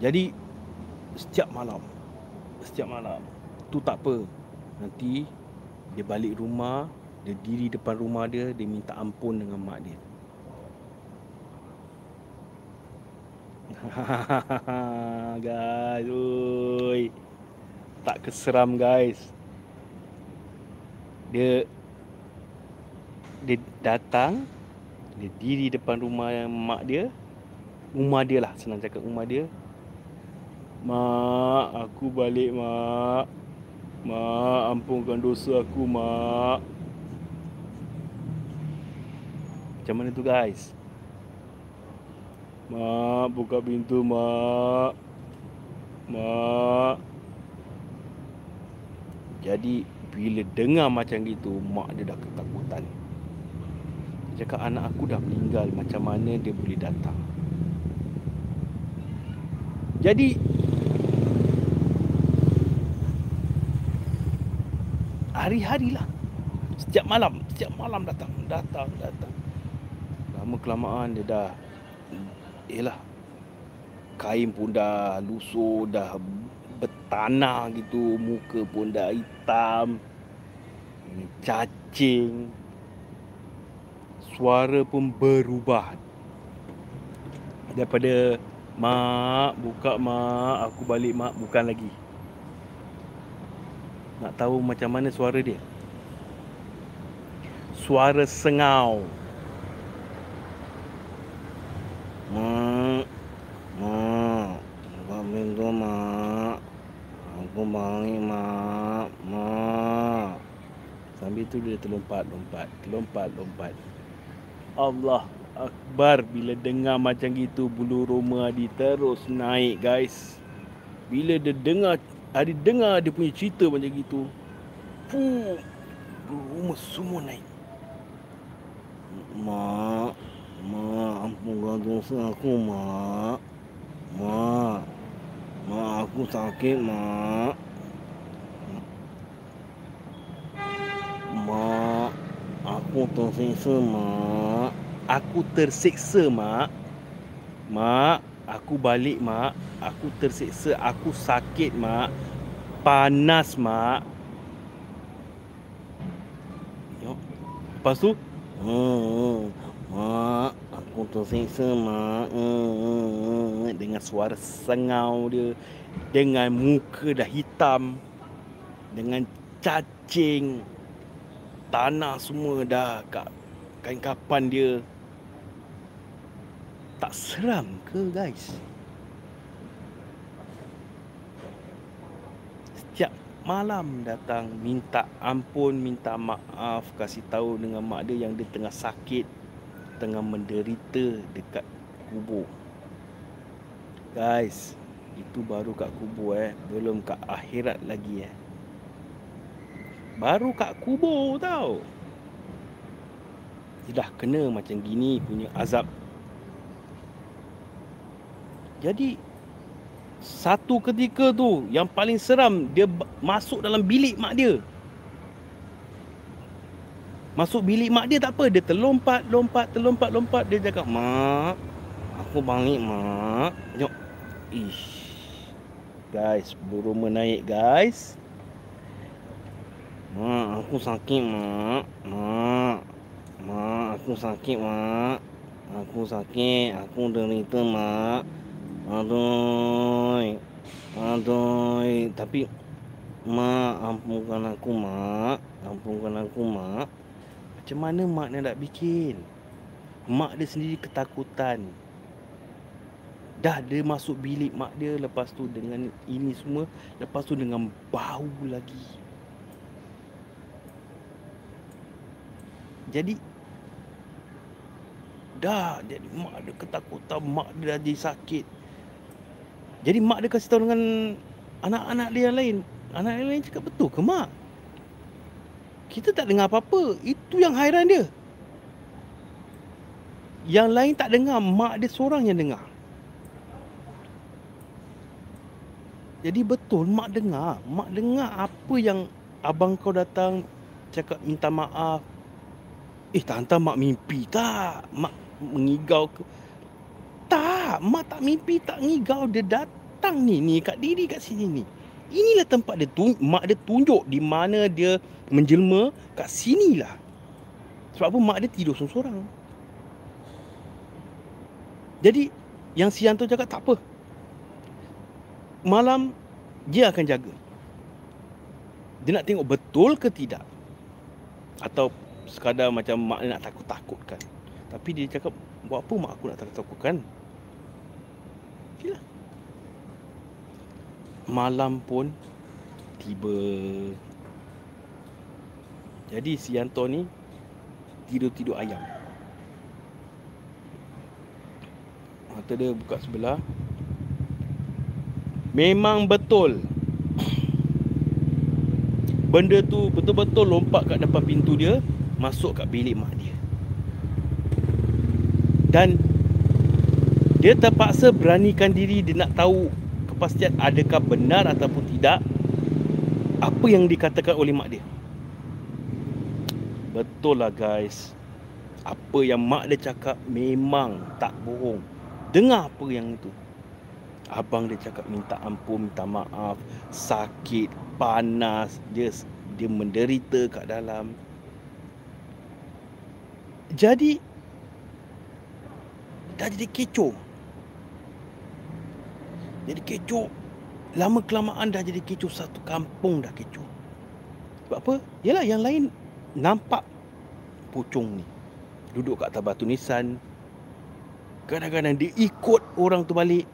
Jadi Setiap malam Setiap malam Tu tak apa. Nanti Dia balik rumah Dia diri depan rumah dia Dia minta ampun dengan mak dia [LAUGHS] guys, oi. Tak keseram guys. Dia dia datang dia diri depan rumah yang mak dia. Rumah dia lah senang cakap rumah dia. Mak, aku balik mak. Mak, ampunkan dosa aku mak. Macam mana tu guys? Mak, buka pintu, Mak. Mak. Jadi, bila dengar macam gitu, Mak dia dah ketakutan. Dia cakap, anak aku dah meninggal. Macam mana dia boleh datang? Jadi, hari-harilah. Setiap malam, setiap malam datang, datang, datang. Lama kelamaan dia dah Yelah. Kain pun dah lusuh Dah bertanah gitu. Muka pun dah hitam. Cacing. Suara pun berubah. Daripada Mak Buka mak. Aku balik mak Bukan lagi. Nak tahu macam mana suara dia? Suara sengau. Mak. Mak. Buka pintu, Mak. Aku bangun, Mak. Mak. Sambil tu dia terlompat-lompat. Terlompat-lompat. Allah Akbar bila dengar macam gitu bulu roma Adi terus naik guys. Bila dia dengar Adi dengar dia punya cerita macam gitu. Puh, bulu roma semua naik. Mak, mak ampunkan dosa aku mak. Mak, mak aku sakit. Mak, aku tersiksa mak. Aku tersiksa mak. Mak, aku balik mak. Aku tersiksa, aku sakit mak. Panas mak. Yo. Lepas tu, hmm, mak, aku tersiksa mak. Hmm. Dengan suara sengau dia. Dengan muka dah hitam. Dengan cacing. Tanah semua dah kat kain kapan dia tak seram ke guys? Setiap malam datang minta ampun, minta maaf, kasih tahu dengan mak dia yang dia tengah sakit, tengah menderita dekat kubur. Guys, itu baru kat kubur eh, belum kat akhirat lagi eh. Baru kat kubur tau. Dah kena macam gini punya azab jadi satu ketika tu yang paling seram dia masuk dalam bilik mak dia. Masuk bilik mak dia tak apa, dia terlompat, lompat, terlompat, lompat dia cakap, "Mak, aku bangit, mak." Tengok. Ish. Guys, burung menaik, guys. Mak, aku sakit, mak. Mak. Mak, aku sakit, mak. Aku sakit, aku derita, mak. Aduh. Aduh. Tapi mak ampunkan aku mak. Ampunkan aku mak. Macam mana mak nak bikin? Mak dia sendiri ketakutan. Dah dia masuk bilik mak dia lepas tu dengan ini semua, lepas tu dengan bau lagi. Jadi dah jadi mak dia ketakutan, mak dia jadi sakit. Jadi mak dia kasih tahu dengan anak-anak dia yang lain. Anak yang lain cakap betul ke mak? Kita tak dengar apa-apa. Itu yang hairan dia. Yang lain tak dengar. Mak dia seorang yang dengar. Jadi betul mak dengar. Mak dengar apa yang abang kau datang cakap minta maaf. Eh tak hantar mak mimpi tak? Mak mengigau ke? Tak, mak tak mimpi, tak ngigau. Dia datang ni, ni kat diri kat sini ni. Inilah tempat dia tunjuk, mak dia tunjuk di mana dia menjelma kat sinilah. Sebab apa mak dia tidur seorang-seorang. Jadi yang siang tu cakap tak apa. Malam dia akan jaga. Dia nak tengok betul ke tidak. Atau sekadar macam mak nak takut-takutkan. Tapi dia cakap buat apa mak aku nak takut-takutkan? Okeylah. Malam pun tiba. Jadi si Yanto ni tidur-tidur ayam. Mata dia buka sebelah. Memang betul. Benda tu betul-betul lompat kat depan pintu dia, masuk kat bilik mak dia. Dan dia terpaksa beranikan diri dia nak tahu kepastian adakah benar ataupun tidak apa yang dikatakan oleh mak dia. Betul lah guys. Apa yang mak dia cakap memang tak bohong. Dengar apa yang itu. Abang dia cakap minta ampun, minta maaf, sakit, panas, dia dia menderita kat dalam. Jadi dah jadi kecoh. Jadi kecoh Lama kelamaan dah jadi kecoh Satu kampung dah kecoh Sebab apa? Yalah yang lain nampak pocong ni. Duduk kat atas batu nisan. Kadang-kadang dia ikut orang tu balik.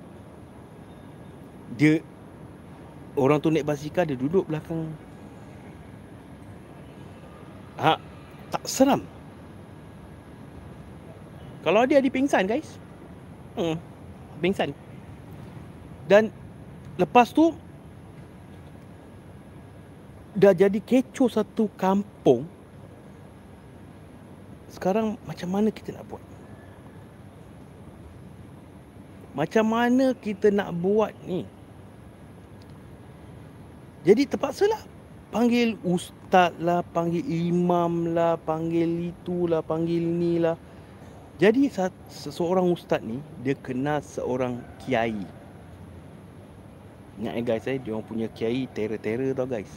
Dia orang tu naik basikal dia duduk belakang. Ha, tak seram. Kalau dia ada pingsan guys. Hmm, pingsan. Dan lepas tu dah jadi kecoh satu kampung. Sekarang macam mana kita nak buat? Macam mana kita nak buat ni? Jadi terpaksalah panggil ustaz lah, panggil imam lah, panggil itu lah, panggil ni lah. Jadi seseorang ustaz ni dia kenal seorang kiai. Ingat eh guys eh, dia orang punya kiai terror-terror tau guys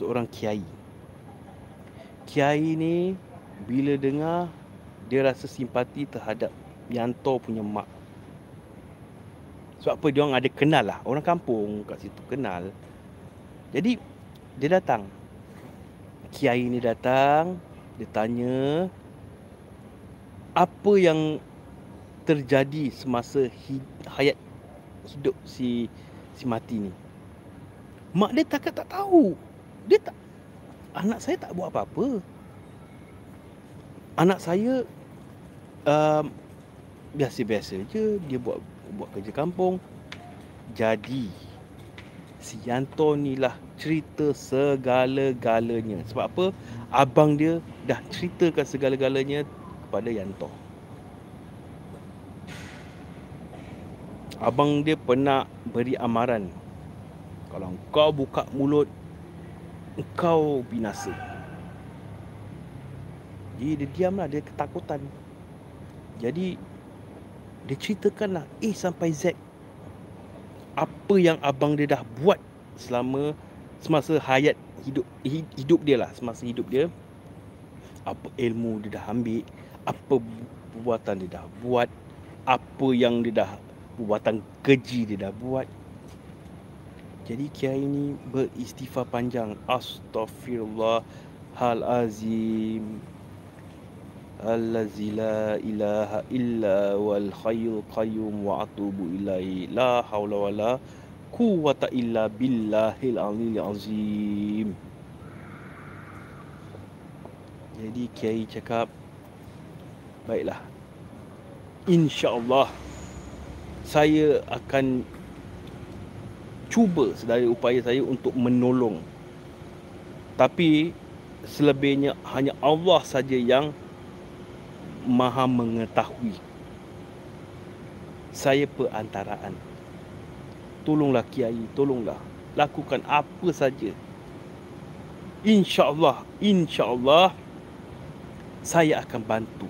seorang kiai. Kiai ni bila dengar dia rasa simpati terhadap Yanto punya mak. Sebab apa dia orang ada kenal lah. Orang kampung kat situ kenal. Jadi dia datang. Kiai ni datang, dia tanya apa yang terjadi semasa hayat hidup si si mati ni. Mak dia takkan tak tahu. Dia tak anak saya tak buat apa-apa. Anak saya um, biasa-biasa je dia buat buat kerja kampung. Jadi si Yanto ni lah cerita segala-galanya. Sebab apa abang dia dah ceritakan segala-galanya kepada Yanto abang dia pernah beri amaran kalau kau buka mulut engkau binasa. Jadi dia diamlah, dia ketakutan. Jadi dia ceritakanlah A sampai Z apa yang abang dia dah buat selama semasa hayat hidup hidup dia lah semasa hidup dia apa ilmu dia dah ambil apa perbuatan dia dah buat apa yang dia dah perbuatan keji dia dah buat jadi kiai ini beristighfar panjang. Astaghfirullah hal azim. Allazi la ilaha illa wal khayyul qayyum wa atubu ilai. La haula wala quwwata illa billahil aliyil azim. Jadi kiai cakap baiklah. Insya-Allah saya akan cuba sedaya upaya saya untuk menolong. Tapi selebihnya hanya Allah saja yang maha mengetahui. Saya perantaraan. Tolonglah kiai, tolonglah lakukan apa saja. Insya-Allah, insya-Allah saya akan bantu.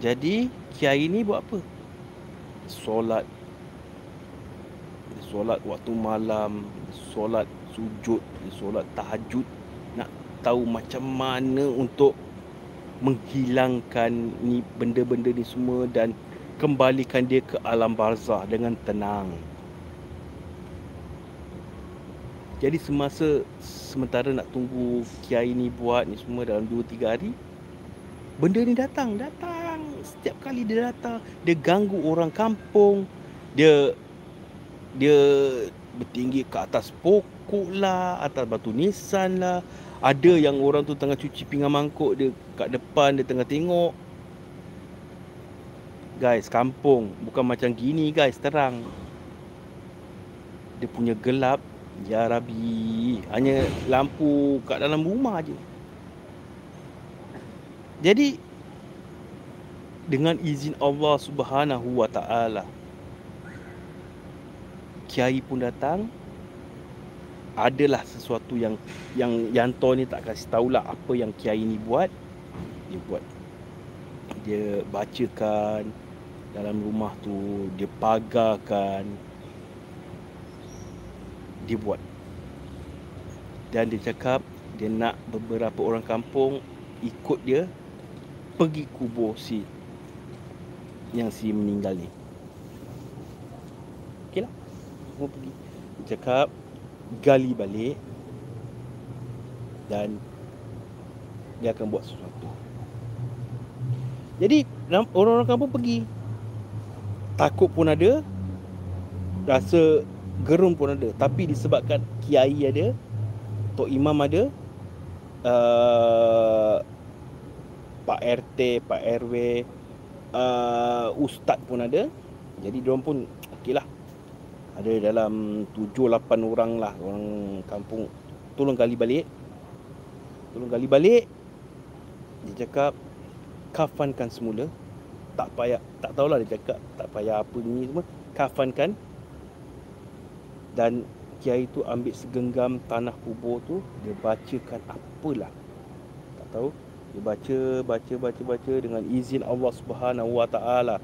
Jadi kiai ni buat apa? Solat solat waktu malam, solat sujud, solat tahajud nak tahu macam mana untuk menghilangkan ni benda-benda ni semua dan kembalikan dia ke alam barzah dengan tenang. Jadi semasa sementara nak tunggu kiai ni buat ni semua dalam 2 3 hari benda ni datang, datang. Setiap kali dia datang, dia ganggu orang kampung. Dia dia bertinggi ke atas pokok lah, atas batu nisan lah. Ada yang orang tu tengah cuci pinggan mangkuk dia kat depan dia tengah tengok. Guys, kampung bukan macam gini guys, terang. Dia punya gelap, ya Rabbi. Hanya lampu kat dalam rumah je. Jadi dengan izin Allah Subhanahu Wa Taala kiai pun datang adalah sesuatu yang yang Yanto ni tak kasih tahulah apa yang kiai ni buat dia buat dia bacakan dalam rumah tu dia pagarkan dia buat dan dia cakap dia nak beberapa orang kampung ikut dia pergi kubur si yang si meninggal ni okeylah semua pergi. Dia cakap gali balik dan dia akan buat sesuatu. Jadi orang-orang kampung pergi. Takut pun ada. Rasa gerun pun ada. Tapi disebabkan kiai ada, tok imam ada, uh, Pak RT, Pak RW, uh, Ustaz pun ada. Jadi diorang pun okey lah. Ada dalam 7-8 orang lah orang kampung tolong gali balik. Tolong gali balik. Dia cakap kafankan semula tak payah tak tahulah dia cakap tak payah apa ni semua kafankan. Dan kiai tu ambil segenggam tanah kubur tu dia bacakan apalah. Tak tahu. Dia baca baca baca baca dengan izin Allah Subhanahu Wa Taala.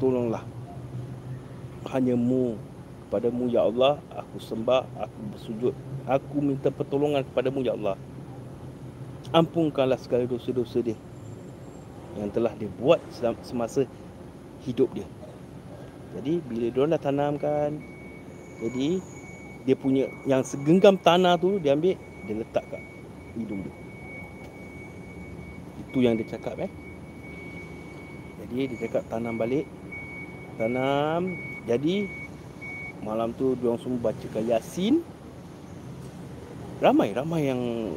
Tolonglah. Hanya mu kepadamu ya Allah aku sembah aku bersujud. Aku minta pertolongan kepadamu ya Allah. Ampunkanlah segala dosa-dosa dia yang telah dia buat semasa hidup dia. Jadi bila dia dah tanamkan jadi dia punya yang segenggam tanah tu dia ambil dia letak kat hidung dia. Itu yang dia cakap eh. Jadi dia cakap tanam balik. Tanam. Jadi malam tu dia orang semua bacakan Yasin. Ramai ramai yang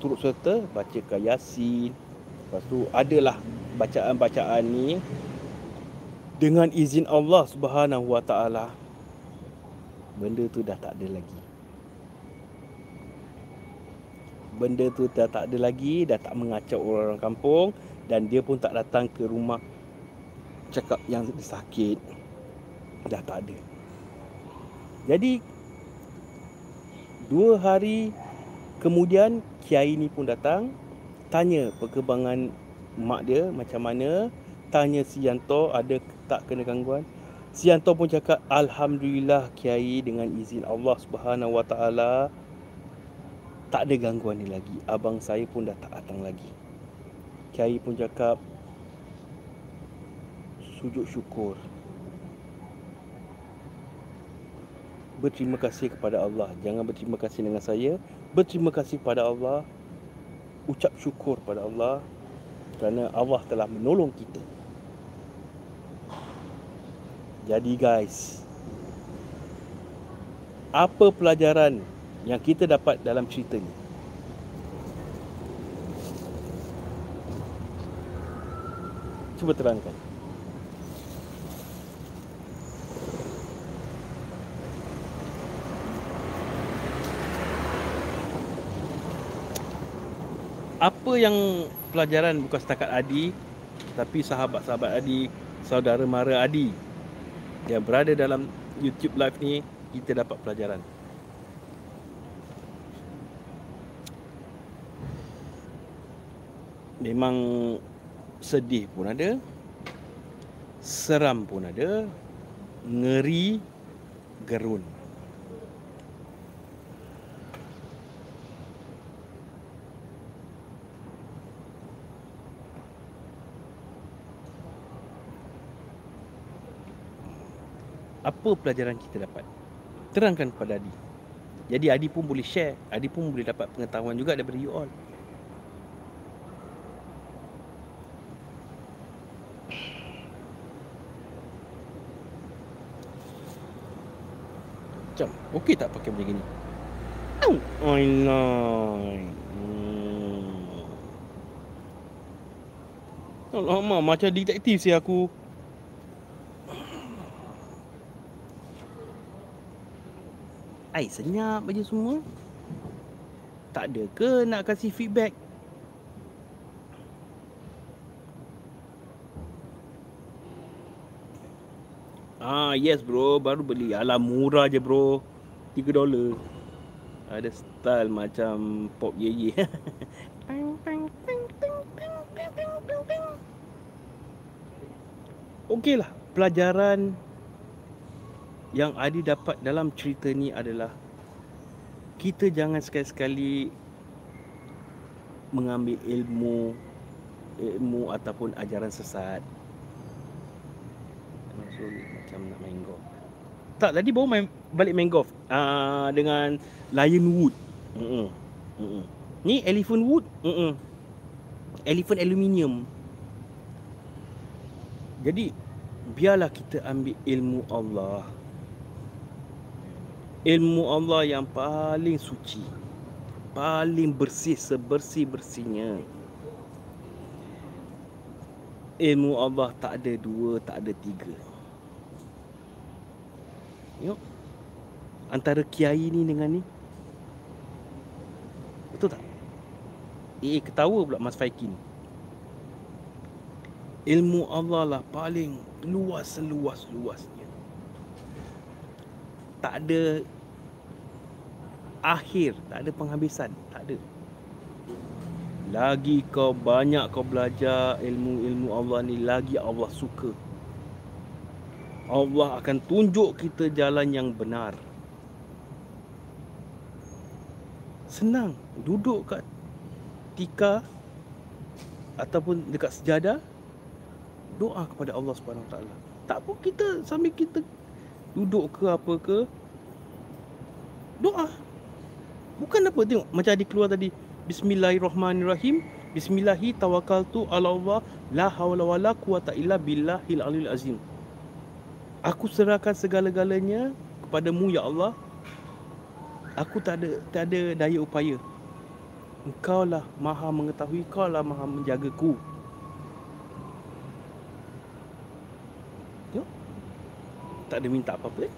turut serta bacakan Yasin. Lepas tu adalah bacaan-bacaan ni dengan izin Allah Subhanahu Wa Taala benda tu dah tak ada lagi. Benda tu dah tak ada lagi, dah tak mengacau orang-orang kampung dan dia pun tak datang ke rumah cakap yang sakit. Dah tak ada. Jadi dua hari kemudian kiai ni pun datang tanya perkembangan mak dia macam mana. Tanya si Yanto ada tak kena gangguan? Si Yanto pun cakap alhamdulillah kiai dengan izin Allah Subhanahu Wa Taala tak ada gangguan ni lagi. Abang saya pun dah tak datang lagi. Kiai pun cakap sujud syukur. Berterima kasih kepada Allah. Jangan berterima kasih dengan saya. Berterima kasih pada Allah ucap syukur pada Allah kerana Allah telah menolong kita. Jadi guys apa pelajaran yang kita dapat dalam cerita ni? Cuba terangkan apa yang pelajaran bukan setakat Adi tapi sahabat-sahabat Adi, saudara mara Adi yang berada dalam YouTube live ni kita dapat pelajaran. Memang sedih pun ada, seram pun ada, ngeri, gerun. Apa pelajaran kita dapat terangkan kepada Adi jadi Adi pun boleh share Adi pun boleh dapat pengetahuan juga daripada you all macam okey tak pakai macam ni Oh, no. Hmm. Alamak, macam detektif sih aku. Ai senyap baju semua. Tak ada ke nak kasih feedback? Ah, yes bro, baru beli. Alah murah je bro. 3 dolar. Ada style macam pop ye ye. [LAUGHS] Okey lah, pelajaran yang Adi dapat dalam cerita ni adalah kita jangan sekali-sekali mengambil ilmu ilmu ataupun ajaran sesat. Maksud macam nak main golf. Tak, tadi baru main balik main golf. Uh, dengan lion wood. Mm-mm. Mm-mm. Ni elephant wood. Mm-mm. Elephant aluminium. Jadi biarlah kita ambil ilmu Allah. Ilmu Allah yang paling suci. Paling bersih sebersih-bersihnya. Ilmu Allah tak ada dua, tak ada tiga. Yuk. Antara kiai ni dengan ni. Betul tak? Eh, ketawa pula Mas Faikin. Ilmu Allah lah paling luas seluas-luasnya. Tak ada akhir, tak ada penghabisan, tak ada. Lagi kau banyak kau belajar ilmu-ilmu Allah ni, lagi Allah suka. Allah akan tunjuk kita jalan yang benar. Senang duduk kat tika ataupun dekat sejadah doa kepada Allah Subhanahu Wa Taala. Tak pun kita sambil kita duduk ke apa ke doa. Bukan apa tengok macam ada keluar tadi Bismillahirrahmanirrahim Bismillahi tawakkaltu ala Allah la haula wala quwata illa billahil aliyil azim. Aku serahkan segala-galanya kepadamu ya Allah. Aku tak ada tak ada daya upaya. Engkau lah maha mengetahui, kau lah maha menjagaku. Tak ada minta apa-apa?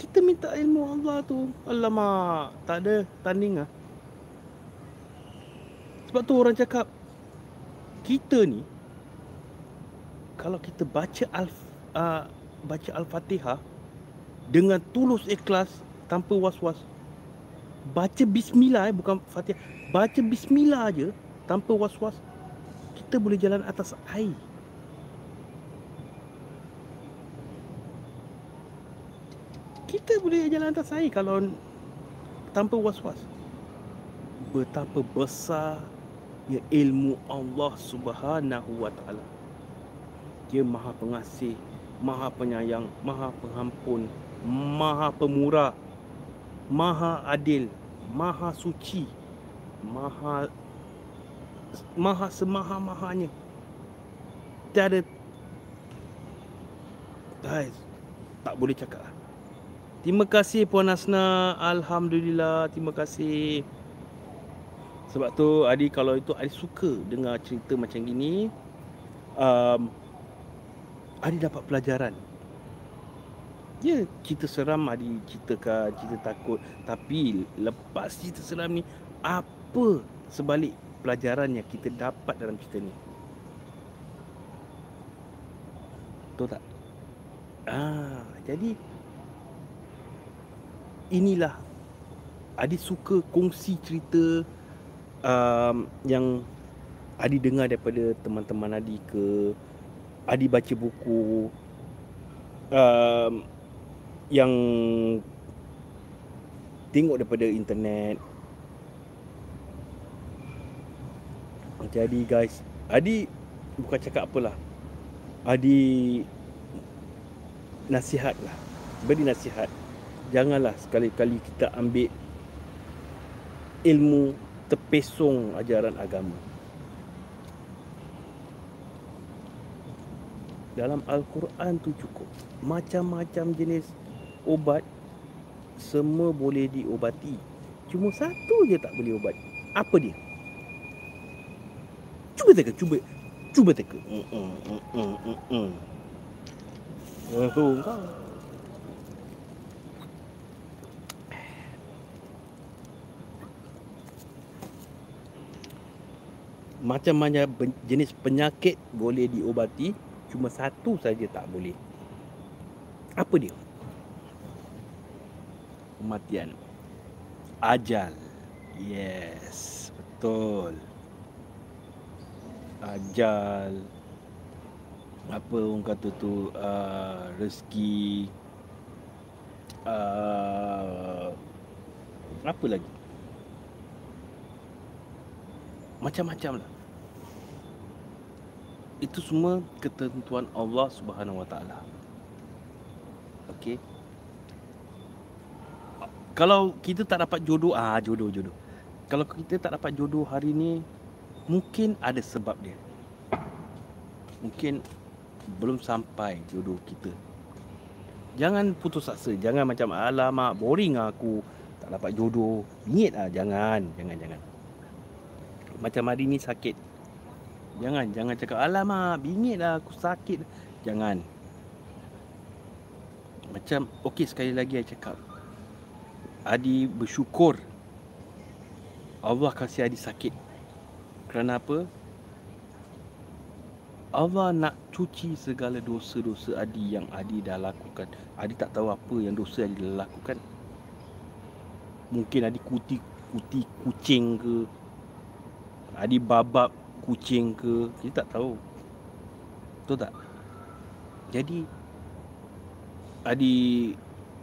Kita minta ilmu Allah tu. Alamak, tak ada tanding ah. Sebab tu orang cakap kita ni kalau kita baca al uh, baca al-Fatihah dengan tulus ikhlas tanpa was-was baca bismillah eh bukan Fatihah baca bismillah aja tanpa was-was kita boleh jalan atas air kita boleh jalan atas air kalau tanpa was-was betapa besar ya ilmu Allah Subhanahu wa taala dia maha pengasih, maha penyayang, maha pengampun, maha pemurah, maha adil, maha suci, maha maha semaha-mahanya. Tiada guys, tak boleh cakap. Terima kasih Puan Asna. Alhamdulillah. Terima kasih. Sebab tu Adi kalau itu Adi suka dengar cerita macam gini. Um, Adi dapat pelajaran. Ya, cerita seram Adi ceritakan, cerita takut. Tapi lepas cerita seram ni, apa sebalik pelajaran yang kita dapat dalam cerita ni? Betul tak? Ah, jadi inilah Adi suka kongsi cerita um, yang Adi dengar daripada teman-teman Adi ke Adi baca buku um, yang tengok daripada internet. Jadi guys, Adi bukan cakap apalah. Adi nasihat lah. Beri nasihat. Janganlah sekali-kali kita ambil ilmu terpesong ajaran agama. dalam Al-Quran tu cukup. Macam-macam jenis ubat semua boleh diobati. Cuma satu je tak boleh ubat. Apa dia? Cuba teka cuba cuba teka. Mm mm mm mm mm, mm. Oh, kau macam-macam jenis penyakit boleh diobati Cuma satu saja tak boleh. Apa dia? Kematian. Ajal. Yes, betul. Ajal. Apa orang kata tu uh, rezeki uh, apa lagi? Macam-macam lah. itu semua ketentuan Allah Subhanahu Wa Taala. Okey. Kalau kita tak dapat jodoh, ah jodoh jodoh. Kalau kita tak dapat jodoh hari ni, mungkin ada sebab dia. Mungkin belum sampai jodoh kita. Jangan putus asa, jangan macam alamak boring aku tak dapat jodoh. Bingit lah, jangan, jangan, jangan. Macam hari ni sakit. Jangan, jangan cakap alamak bingit lah aku sakit. Jangan. Macam, okey sekali lagi saya cakap. Adi bersyukur Allah kasih Adi sakit. Kerana apa? Allah nak cuci segala dosa-dosa Adi yang Adi dah lakukan. Adi tak tahu apa yang dosa Adi dah lakukan. Mungkin Adi kuti kuti kucing ke. Adi babak kucing ke. Kita tak tahu. Betul tak? Jadi Adi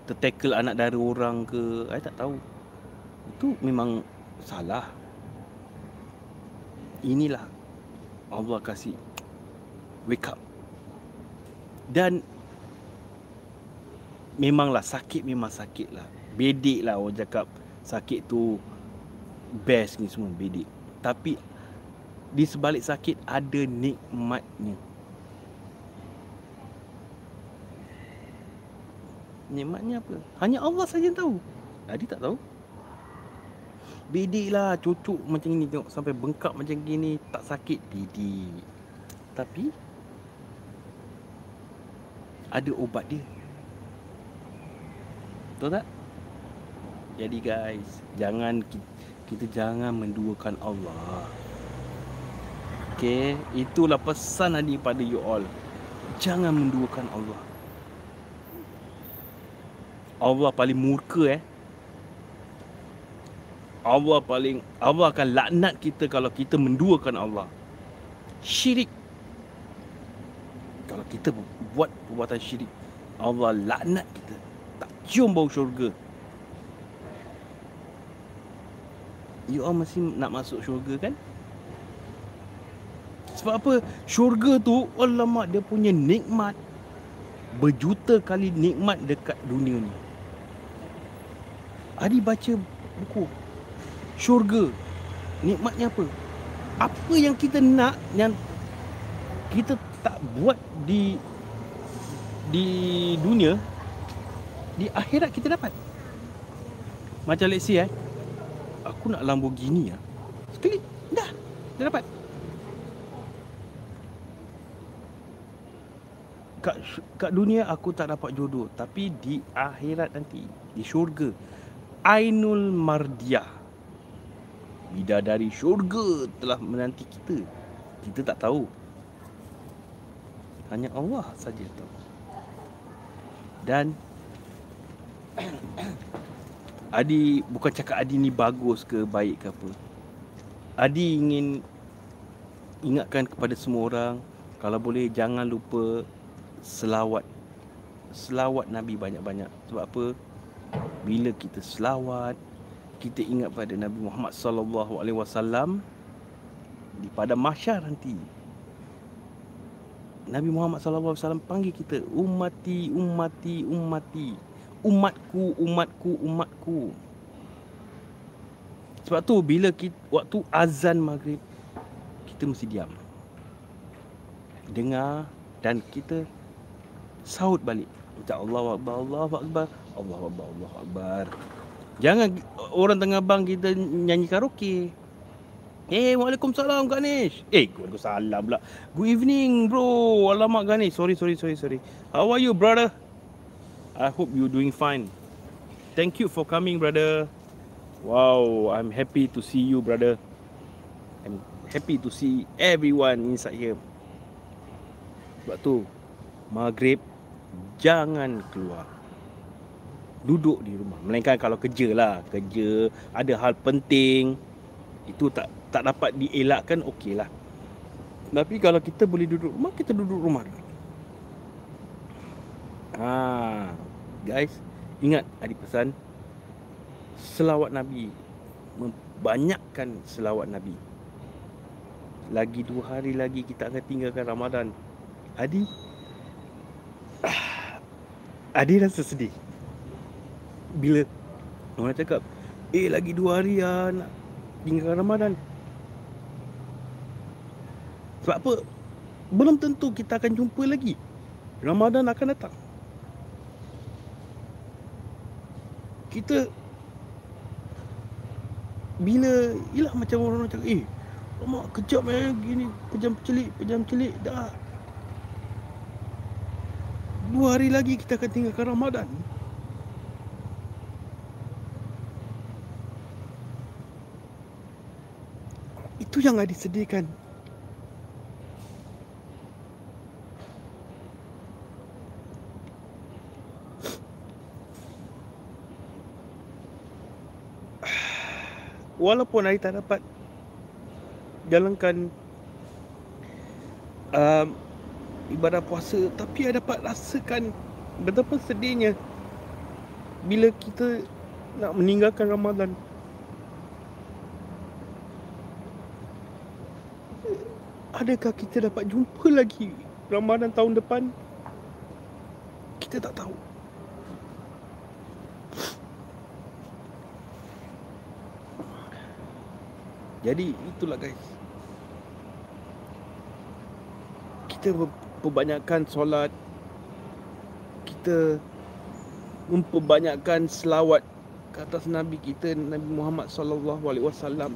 tertackle anak dara orang ke. Adi tak tahu. Itu memang salah. Inilah Allah kasih wake up. Dan memanglah sakit memang sakit lah. Bedik lah orang cakap sakit tu best ni semua bedik. Tapi di sebalik sakit ada nikmatnya. Nikmatnya apa? Hanya Allah saja tahu. Adi tak tahu. Bedik lah cucuk macam ni tengok sampai bengkak macam gini tak sakit. Bedik. Tapi ada ubat dia. Betul tak? Jadi guys, jangan kita jangan menduakan Allah. Okay, itulah pesan Adi pada you all. Jangan menduakan Allah. Allah paling murka eh. Allah paling Allah akan laknat kita kalau kita menduakan Allah. Syirik kalau kita buat perbuatan syirik Allah laknat kita tak cium bau syurga you all masih nak masuk syurga kan? Sebab apa? Syurga tu alamak dia punya nikmat. Berjuta kali nikmat dekat dunia ni. Adi baca buku. Syurga. Nikmatnya apa? Apa yang kita nak yang kita tak buat di di dunia di akhirat kita dapat. Macam let's say eh aku nak Lamborghini ah. Sekali. Dah. Dah dapat. Kat kat dunia aku tak dapat jodoh. Tapi di akhirat nanti di syurga Ainul Mardiah bidadari syurga telah menanti kita. Kita tak tahu. Hanya Allah saja tahu. Dan Adi bukan cakap Adi ni bagus ke baik ke apa. Adi ingin ingatkan kepada semua orang kalau boleh jangan lupa selawat. Selawat Nabi banyak-banyak. Sebab apa? Bila kita selawat, kita ingat pada Nabi Muhammad sallallahu alaihi wasallam di pada mahsyar nanti Nabi Muhammad sallallahu alaihi wasallam panggil kita ummati ummati ummati umatku umatku umatku sebab tu bila kita, waktu azan maghrib kita mesti diam dengar dan kita saut balik ucap Allah akbar Allah akbar Allah akbar Allah akbar jangan orang tengah bang kita nyanyi karaoke Eh, Waalaikumsalam Ganesh. Eh, Waalaikumsalam pula. Good evening, bro. Alamak Ganesh. Sorry, sorry, sorry, sorry. How are you, brother? I hope you doing fine. Thank you for coming, brother. Wow, I'm happy to see you, brother. I'm happy to see everyone inside here. Sebab tu, Maghrib, jangan keluar. Duduk di rumah. Melainkan kalau kerja lah. Kerja, ada hal penting. Itu tak tak dapat dielakkan okey lah tapi kalau kita boleh duduk rumah kita duduk rumah ha guys ingat adik pesan? Selawat nabi. Membanyakkan selawat nabi. Lagi dua hari lagi kita akan tinggalkan Ramadan. Adi? Adi rasa sedih. Bila Orang cakap Eh lagi dua hari lah Nak tinggalkan Ramadan. Sebab apa? Belum tentu kita akan jumpa lagi. Ramadan akan datang Kita Bila Yelah macam orang cakap Eh Lama kejap eh gini Pejam celik Pejam celik Dah. Dua hari lagi kita akan tinggalkan Ramadan. Itu yang ada Walaupun hari tak dapat jalankan um, ibadah puasa tapi saya dapat rasakan betapa sedihnya bila kita nak meninggalkan Ramadan. Adakah kita dapat jumpa lagi Ramadan tahun depan? Kita tak tahu jadi itulah guys. Kita memperbanyakkan solat. Kita memperbanyakkan selawat ke atas nabi kita Nabi Muhammad sallallahu alaihi wasallam.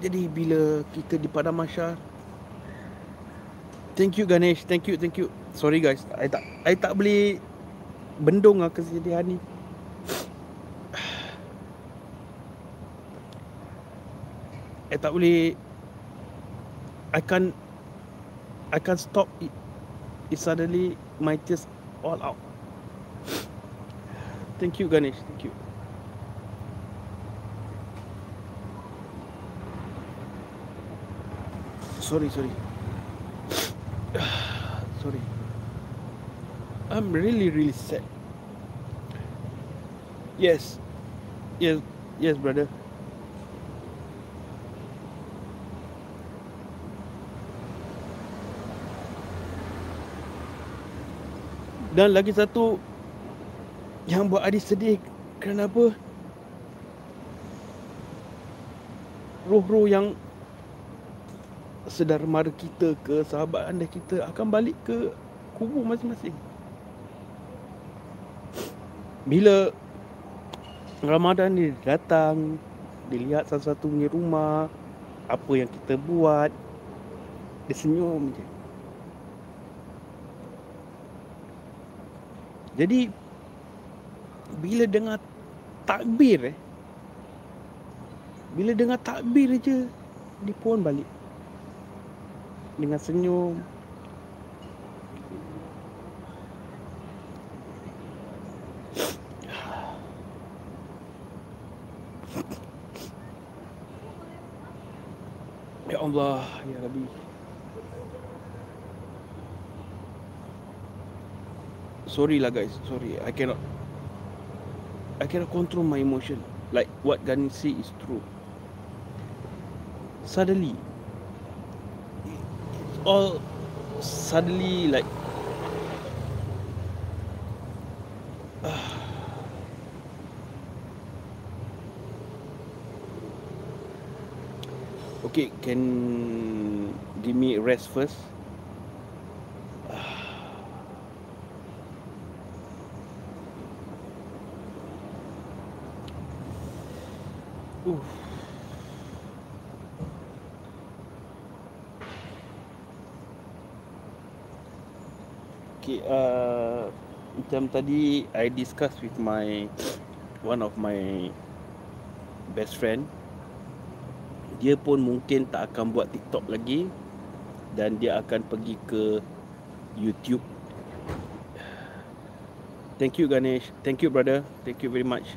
Jadi bila kita di padang mahsyar Thank you Ganesh, thank you, thank you. Sorry guys, I tak I tak boleh bendung lah kesedihan ni. [SIGHS] I tak boleh I can't I can't stop it. It suddenly My tears all out. [SIGHS] Thank you Ganesh. Thank you. Sorry sorry. Sorry I'm really really sad. Yes. Yes Yes brother. Dan lagi satu Yang buat adik sedih Kenapa Roh-roh yang Sedar mara kita ke Sahabat anda kita Akan balik ke Kubur masing-masing Bila Ramadan ni datang Dilihat satu-satu punya rumah Apa yang kita buat Dia senyum je. Jadi bila dengar takbir eh bila dengar takbir je dia pun balik dengan senyum Ya Allah, Ya Rabbi. sorry lah guys sorry I cannot. I cannot control my emotion. Like what Gani say is true. Suddenly it's all suddenly like okay can give me rest first [SIGHS] Uh. Okay, uh, macam tadi I discuss with my [COUGHS] one of my best friend. Dia pun mungkin tak akan buat TikTok lagi dan dia akan pergi ke YouTube. Thank you Ganesh. Thank you brother. Thank you very much.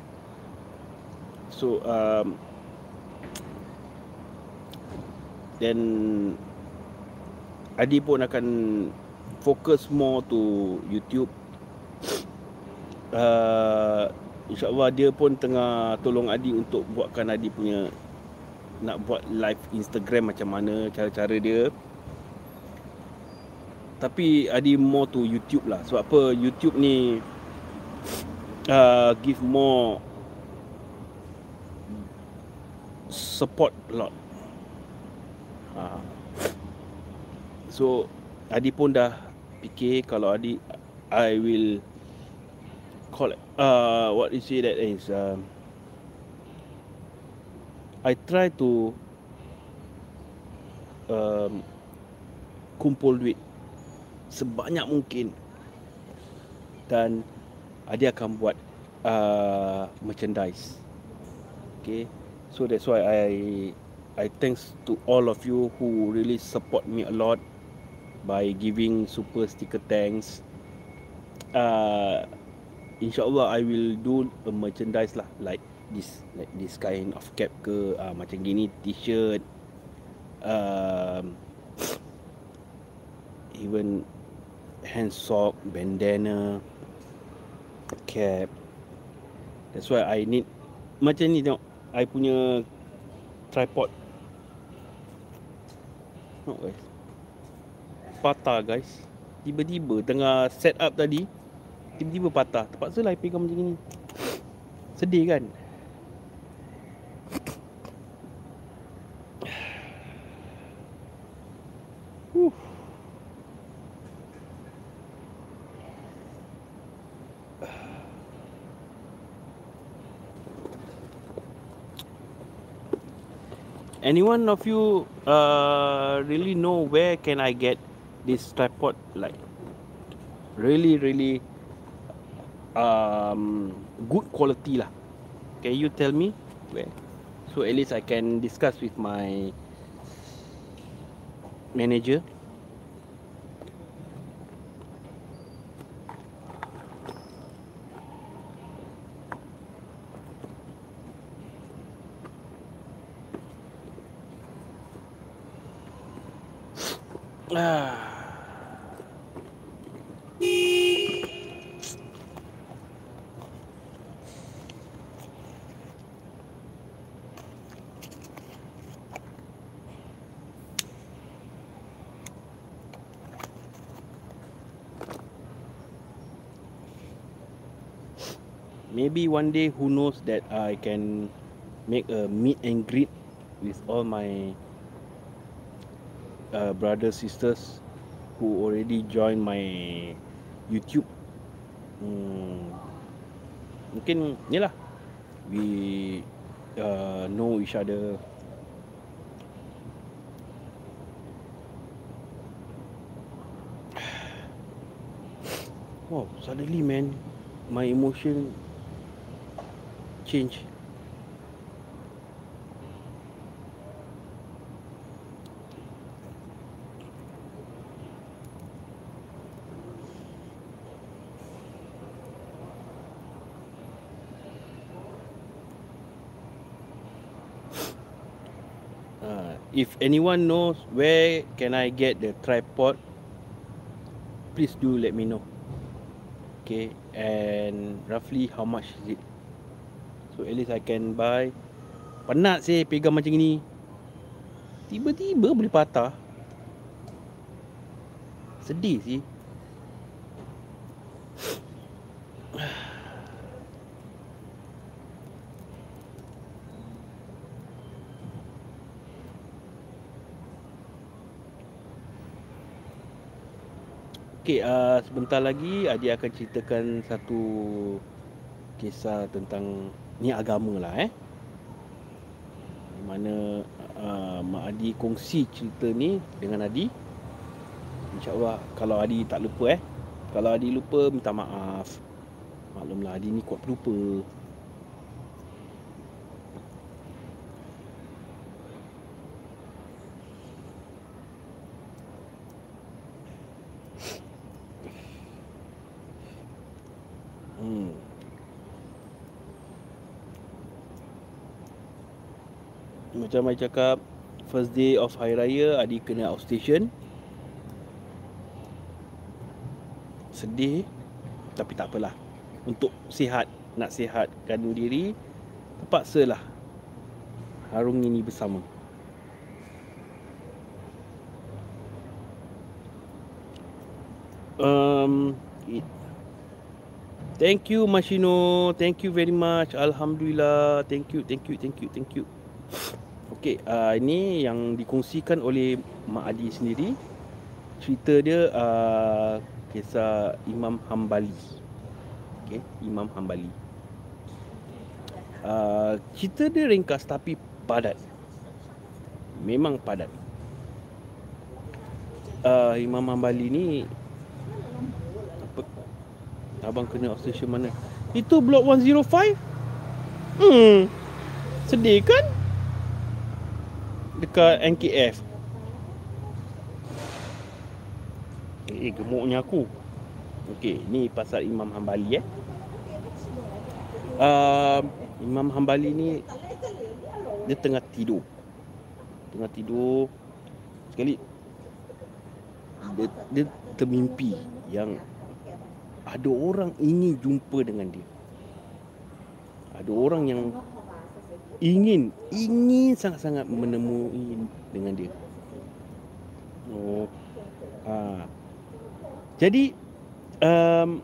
So um, then Adi pun akan fokus more to YouTube uh, InsyaAllah dia pun tengah tolong Adi untuk buatkan Adi punya nak buat live Instagram macam mana cara-cara dia. Tapi Adi more to YouTube lah. Sebab apa YouTube ni uh, give more support a lot. Ha. So Adi pun dah fikir kalau Adi I will call uh what you say that is um, I try to um, kumpul duit sebanyak mungkin dan Adi akan buat uh, merchandise. Okay, so that's why I I thanks to all of you who really support me a lot by giving super sticker thanks. Uh, InsyaAllah I will do a merchandise lah like this like this kind of cap ke uh, macam gini t-shirt um, [SNIFFS] even hand sock bandana cap. That's why I need macam ni tengok I punya tripod. Oh guys patah guys. Tiba-tiba tengah set up tadi Tiba-tiba patah. Terpaksa lah pegang macam ni [SNIFFS] Sedih kan Anyone of you uh, really know where can I get this tripod? Like really really um good quality lah. Can you tell me where? So at least i can discuss with my manager ah maybe one day who knows that I can make a meet and greet with all my uh, brothers sisters who already join my YouTube. Hmm, mungkin ni lah we uh, know each other. [SIGHS] Oh, suddenly man, my emotion change uh, if anyone knows where can I get the tripod please do let me know. Okay and roughly how much is it So at least I can buy. Penat sih pegang macam ni Tiba-tiba boleh patah. Sedih sih. Okay, uh, sebentar lagi Adi akan ceritakan satu kisah tentang ni agama lah eh. Di mana uh, Mak Adi kongsi cerita ni dengan Adi. InsyaAllah kalau Adi tak lupa eh. Kalau Adi lupa minta maaf. Maklumlah Adi ni kuat pelupa macam saya cakap first day of hari raya Adi kena outstation sedih tapi tak apalah. Untuk sihat nak sihatkan diri terpaksalah harung ini bersama. Um thank you Mashino. Thank you very much. Alhamdulillah. Thank you thank you thank you thank you okey uh, ini yang dikongsikan oleh Mak Adi sendiri cerita dia uh, kisah Imam Hambali okey Imam Hambali uh, cerita dia ringkas tapi padat memang padat uh, Imam Hambali ni Abang kena obsession mana? Itu blok 105? Hmm. Sedih kan? Dekat NKF. Eh, gemuknya aku. Okey, ni pasal Imam Hambali eh. Uh, Imam Hambali ni dia tengah tidur. Tengah tidur. Sekali dia, dia termimpi yang ada orang ingin jumpa dengan dia. Ada orang yang ingin ingin sangat-sangat menemui dengan dia. Oh. Ha. Jadi um,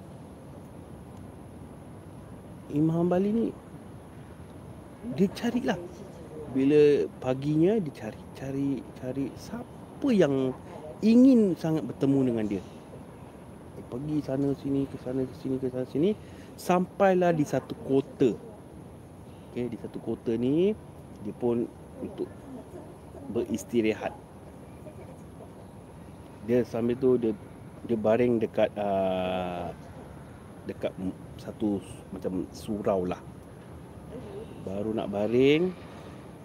Imam Bali ni dia carilah bila paginya dia cari cari cari siapa yang ingin sangat bertemu dengan dia pergi sana sini ke sana ke sini ke sana sini sampailah di satu kota okey di satu kota ni dia pun untuk beristirahat. Dia sambil tu dia dia baring dekat uh, dekat satu macam surau lah. Baru nak baring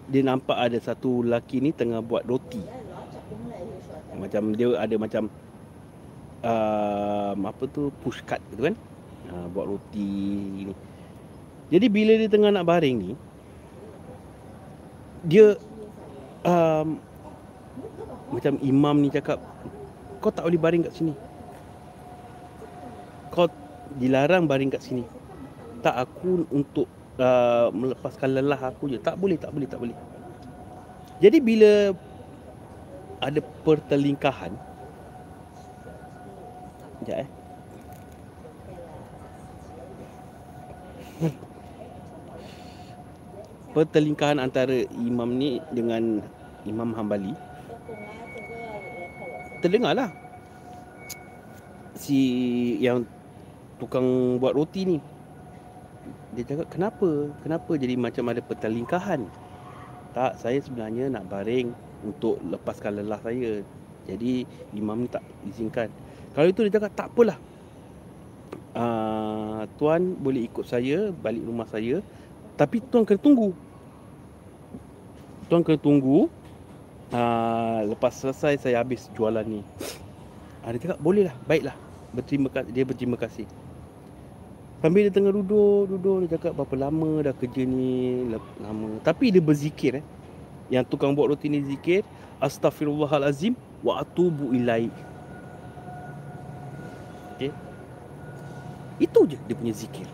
dia nampak ada satu lelaki ni tengah buat roti. Macam dia ada macam uh, apa tu push cart gitu kan? Uh, buat roti ni jadi bila dia tengah nak baring ni dia um, macam imam ni cakap kau tak boleh baring kat sini. Kau dilarang baring kat sini. Tak aku untuk uh, melepaskan lelah aku je. Tak boleh tak boleh tak boleh. Jadi bila ada pertelingkahan Sekejap eh. Pertelingkahan antara imam ni dengan Imam Hambali Terdengarlah Si yang tukang buat roti ni Dia cakap kenapa? Kenapa jadi macam ada pertelingkahan? Tak, saya sebenarnya nak baring untuk lepaskan lelah saya Jadi imam ni tak izinkan kalau itu dia cakap tak apalah. Uh, tuan boleh ikut saya balik rumah saya tapi tuan kena tunggu. Tuan kena tunggu uh, lepas selesai saya habis jualan ni. Uh, dia cakap bolehlah, baiklah. Berterima dia berterima kasih. Sambil dia tengah duduk, duduk dia cakap berapa lama dah kerja ni, lama. Tapi dia berzikir eh. Yang tukang buat roti ni zikir, astaghfirullahalazim wa atubu ilaih. Okey. Itu je dia punya zikir.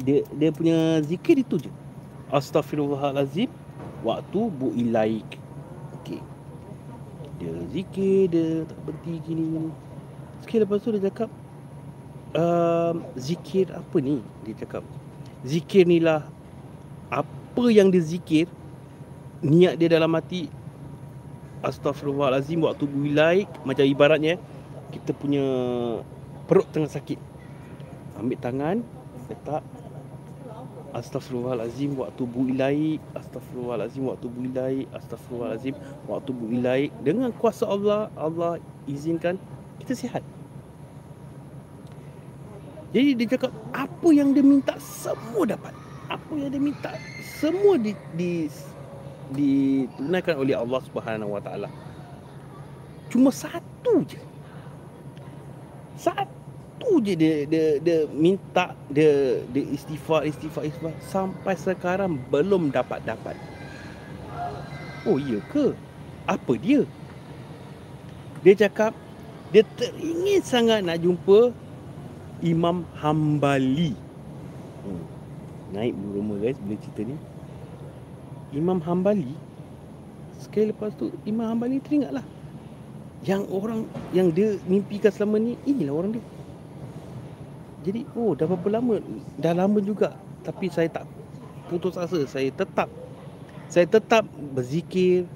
Dia dia punya zikir itu je. Astaghfirullahalazim waktu bu ilaik. Okey. Dia zikir dia tak berhenti gini gini. Sekali lepas tu dia cakap um, zikir apa ni? Dia cakap zikir ni lah apa yang dia zikir niat dia dalam hati Astaghfirullahalazim waktu wilaik macam ibaratnya kita punya perut tengah sakit. Ambil tangan, letak Astaghfirullahalazim waktu wilaik, Astaghfirullahalazim waktu wilaik, Astaghfirullahalazim waktu wilaik dengan kuasa Allah, Allah izinkan kita sihat. Jadi dia cakap apa yang dia minta semua dapat. Apa yang dia minta semua di, di ditunaikan oleh Allah Subhanahu Wa Taala. Cuma satu je. Satu je dia dia dia minta dia dia istighfar istighfar istighfar sampai sekarang belum dapat dapat. Oh iya ke? Apa dia? Dia cakap dia teringin sangat nak jumpa Imam Hambali. Hmm. Naik rumah guys bila cerita ni. Imam Hambali sekali lepas tu Imam Hambali teringatlah yang orang yang dia mimpikan selama ni inilah orang dia. Jadi oh dah berapa lama? Dah lama juga tapi saya tak putus asa. Saya tetap saya tetap berzikir.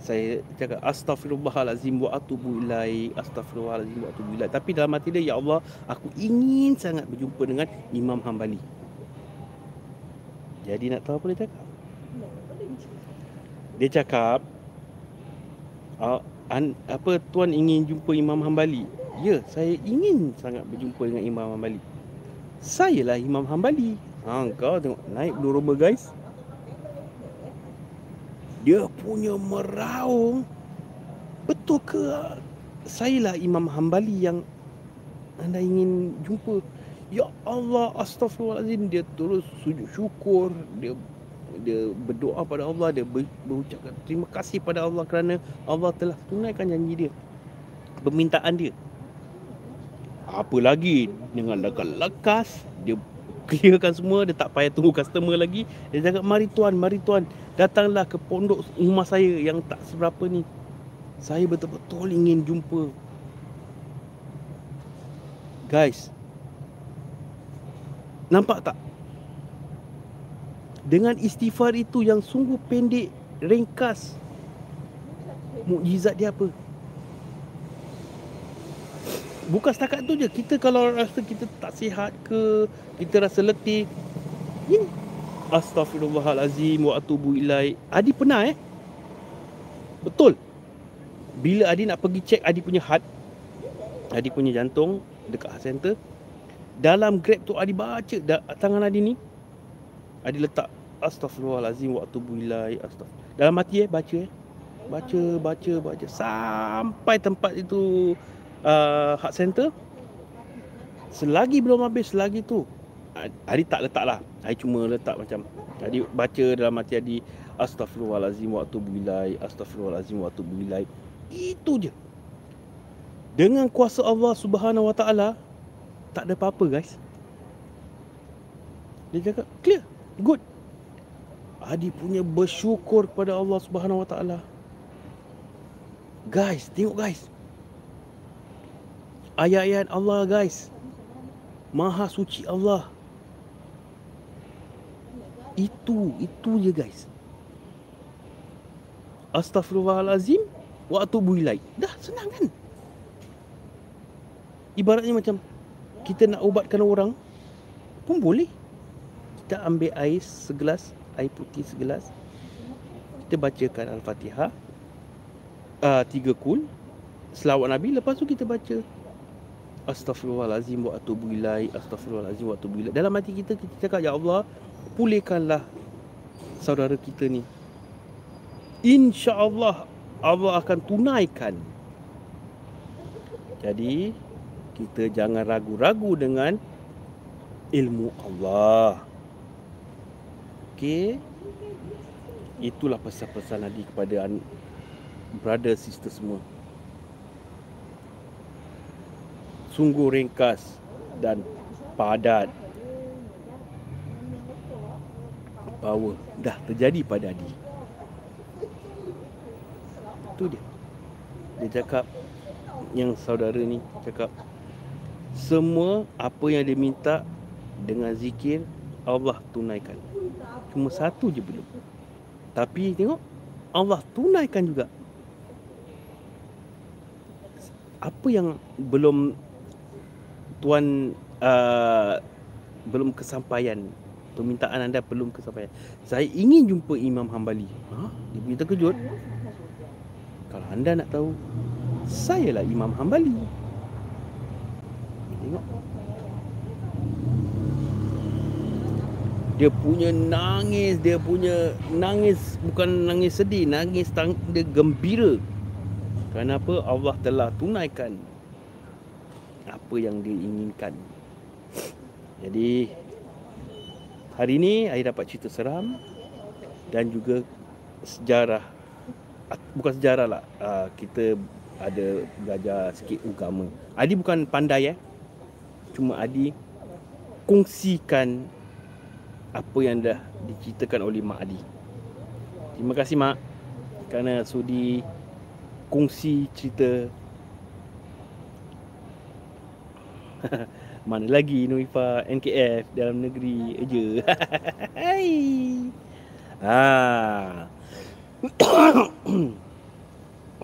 Saya cakap astaghfirullahalazim wa atubu ilai. Astaghfirullahalazim wa atubu ilai. Tapi dalam hati dia ya Allah, aku ingin sangat berjumpa dengan Imam Hambali. Jadi nak tahu apa dia cakap? Dia cakap an, apa tuan ingin jumpa Imam Hambali? Ya, saya ingin sangat berjumpa dengan Imam Hambali. Saya lah Imam Hambali. Ha, kau tengok naik dua rumah guys. Dia punya meraung. Betul ke saya lah Imam Hambali yang anda ingin jumpa? Ya Allah, astagfirullahaladzim. Dia terus sujud syukur. Dia dia berdoa pada Allah dia ber, berucapkan terima kasih pada Allah kerana Allah telah tunaikan janji dia permintaan dia apa lagi dengan lekas dia clearkan semua dia tak payah tunggu customer lagi dia cakap mari tuan mari tuan datanglah ke pondok rumah saya yang tak seberapa ni saya betul-betul ingin jumpa guys nampak tak dengan istighfar itu yang sungguh pendek, ringkas. Mukjizat dia apa? Bukan setakat tu je. Kita kalau rasa kita tak sihat ke, kita rasa letih. Ini Astaghfirullahalazim wa atubu. Adi pernah eh? Betul. Bila Adi nak pergi cek Adi punya heart, Adi punya jantung dekat heart center, dalam grab tu Adi baca tangan Adi ni, Adi letak Astaghfirullahalazim wa atubu ilai. Astaghfirullah. Dalam hati eh baca eh. Baca, baca, baca sampai tempat itu uh, center. Selagi belum habis selagi tu Adi tak letak lah Adi cuma letak macam Adi baca dalam hati Adi Astaghfirullahalazim wa atubu ilai. Astaghfirullahalazim wa atubu ilai. Itu je. Dengan kuasa Allah Subhanahu Wa Taala tak ada apa-apa guys. Dia cakap clear, good. Adi punya bersyukur kepada Allah Subhanahu Wa Taala. Guys, tengok guys. Ayat-ayat Allah guys. Maha suci Allah. Itu, itu je guys. Astaghfirullahalazim wa atubu ilaih. Dah senang kan? Ibaratnya macam kita nak ubatkan orang pun boleh. Kita ambil air segelas air putih segelas kita bacakan al-fatihah uh, tiga kul selawat nabi lepas tu kita baca astaghfirullahalazim wa atubu ilai astaghfirullahalazim wa atubu dalam hati kita kita cakap ya Allah pulihkanlah saudara kita ni insya-Allah Allah akan tunaikan jadi kita jangan ragu-ragu dengan ilmu Allah Okey. Itulah pesan-pesan Nabi kepada brother sister semua. Sungguh ringkas dan padat. Power dah terjadi pada Adi. Itu dia. Dia cakap yang saudara ni cakap semua apa yang dia minta dengan zikir Allah tunaikan. Cuma satu je belum. Tapi tengok Allah tunaikan juga. Apa yang belum tuan uh, belum kesampaian permintaan anda belum kesampaian. Saya ingin jumpa Imam Hambali. Ha? Dia punya terkejut. Kalau anda nak tahu, saya lah Imam Hambali. Tengok. dia punya nangis dia punya nangis bukan nangis sedih nangis tang dia gembira kenapa Allah telah tunaikan apa yang dia inginkan jadi hari ini saya dapat cerita seram dan juga sejarah bukan sejarah lah ah, kita ada belajar sikit agama. Adi bukan pandai eh. Cuma Adi kongsikan apa yang dah diceritakan oleh Mak Adi. Terima kasih Mak kerana sudi kongsi cerita [LAUGHS] Mana lagi Nuifa NKF dalam negeri aja. [LAUGHS] Hai. ha. [COUGHS]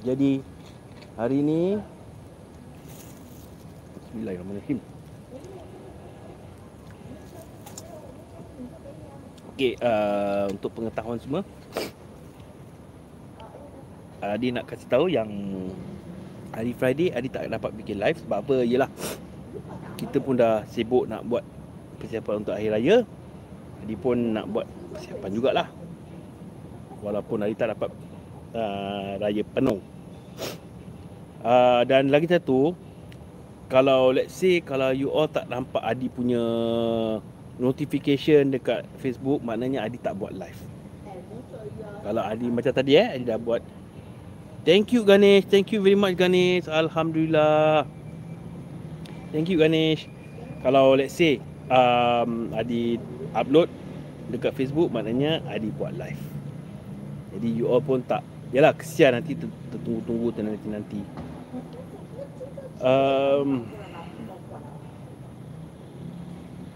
Jadi hari ni Bismillahirrahmanirrahim. Okey, uh, untuk pengetahuan semua Adi nak kasih tahu yang hari Friday Adi tak dapat bikin live sebab apa? Yalah kita pun dah sibuk nak buat persiapan untuk akhir raya. Adi pun nak buat persiapan jugalah. Walaupun Adi tak dapat uh, raya penuh. Uh, dan lagi satu, kalau let's say kalau you all tak nampak Adi punya notification dekat Facebook, maknanya Adi tak buat live. Kalau Adi macam tadi eh, Adi dah buat. Thank you Ganesh, thank you very much Ganesh. Alhamdulillah. Thank you Ganesh. Kalau let's say um, Adi upload dekat Facebook maknanya Adi buat live. Jadi you all pun tak Yalah kesian nanti tertunggu-tunggu nanti-nanti. Um,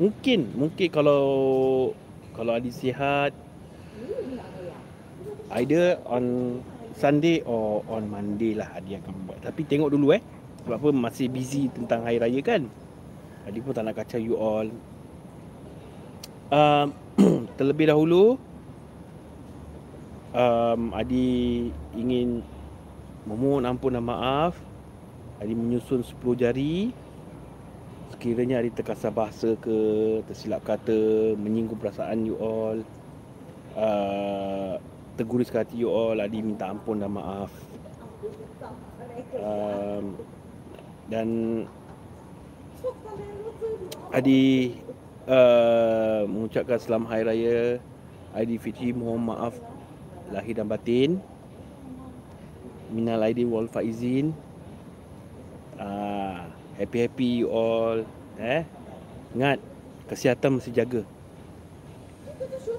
mungkin mungkin kalau kalau Adi sihat either on Sunday or on Monday lah Adi akan buat. Tapi tengok dulu eh. Sebab apa? Masih busy tentang hari raya kan? Adi pun tak nak kacau you all. Um, [CLEARS THROAT] Terlebih dahulu um, Adi ingin Memohon ampun dan maaf. Adi menyusun 10 jari. Sekiranya Adi terkasar bahasa ke Tersilap kata Menyinggung perasaan you all uh, Terguriskan hati you all Adi minta ampun dan maaf. Um, dan Adi uh, mengucapkan selamat hari raya Adi Fitri. Mohon maaf lahir dan batin. Minal Aidin wal Faizin. Uh, Happy happy you all. Eh? Ingat kesihatan mesti jaga.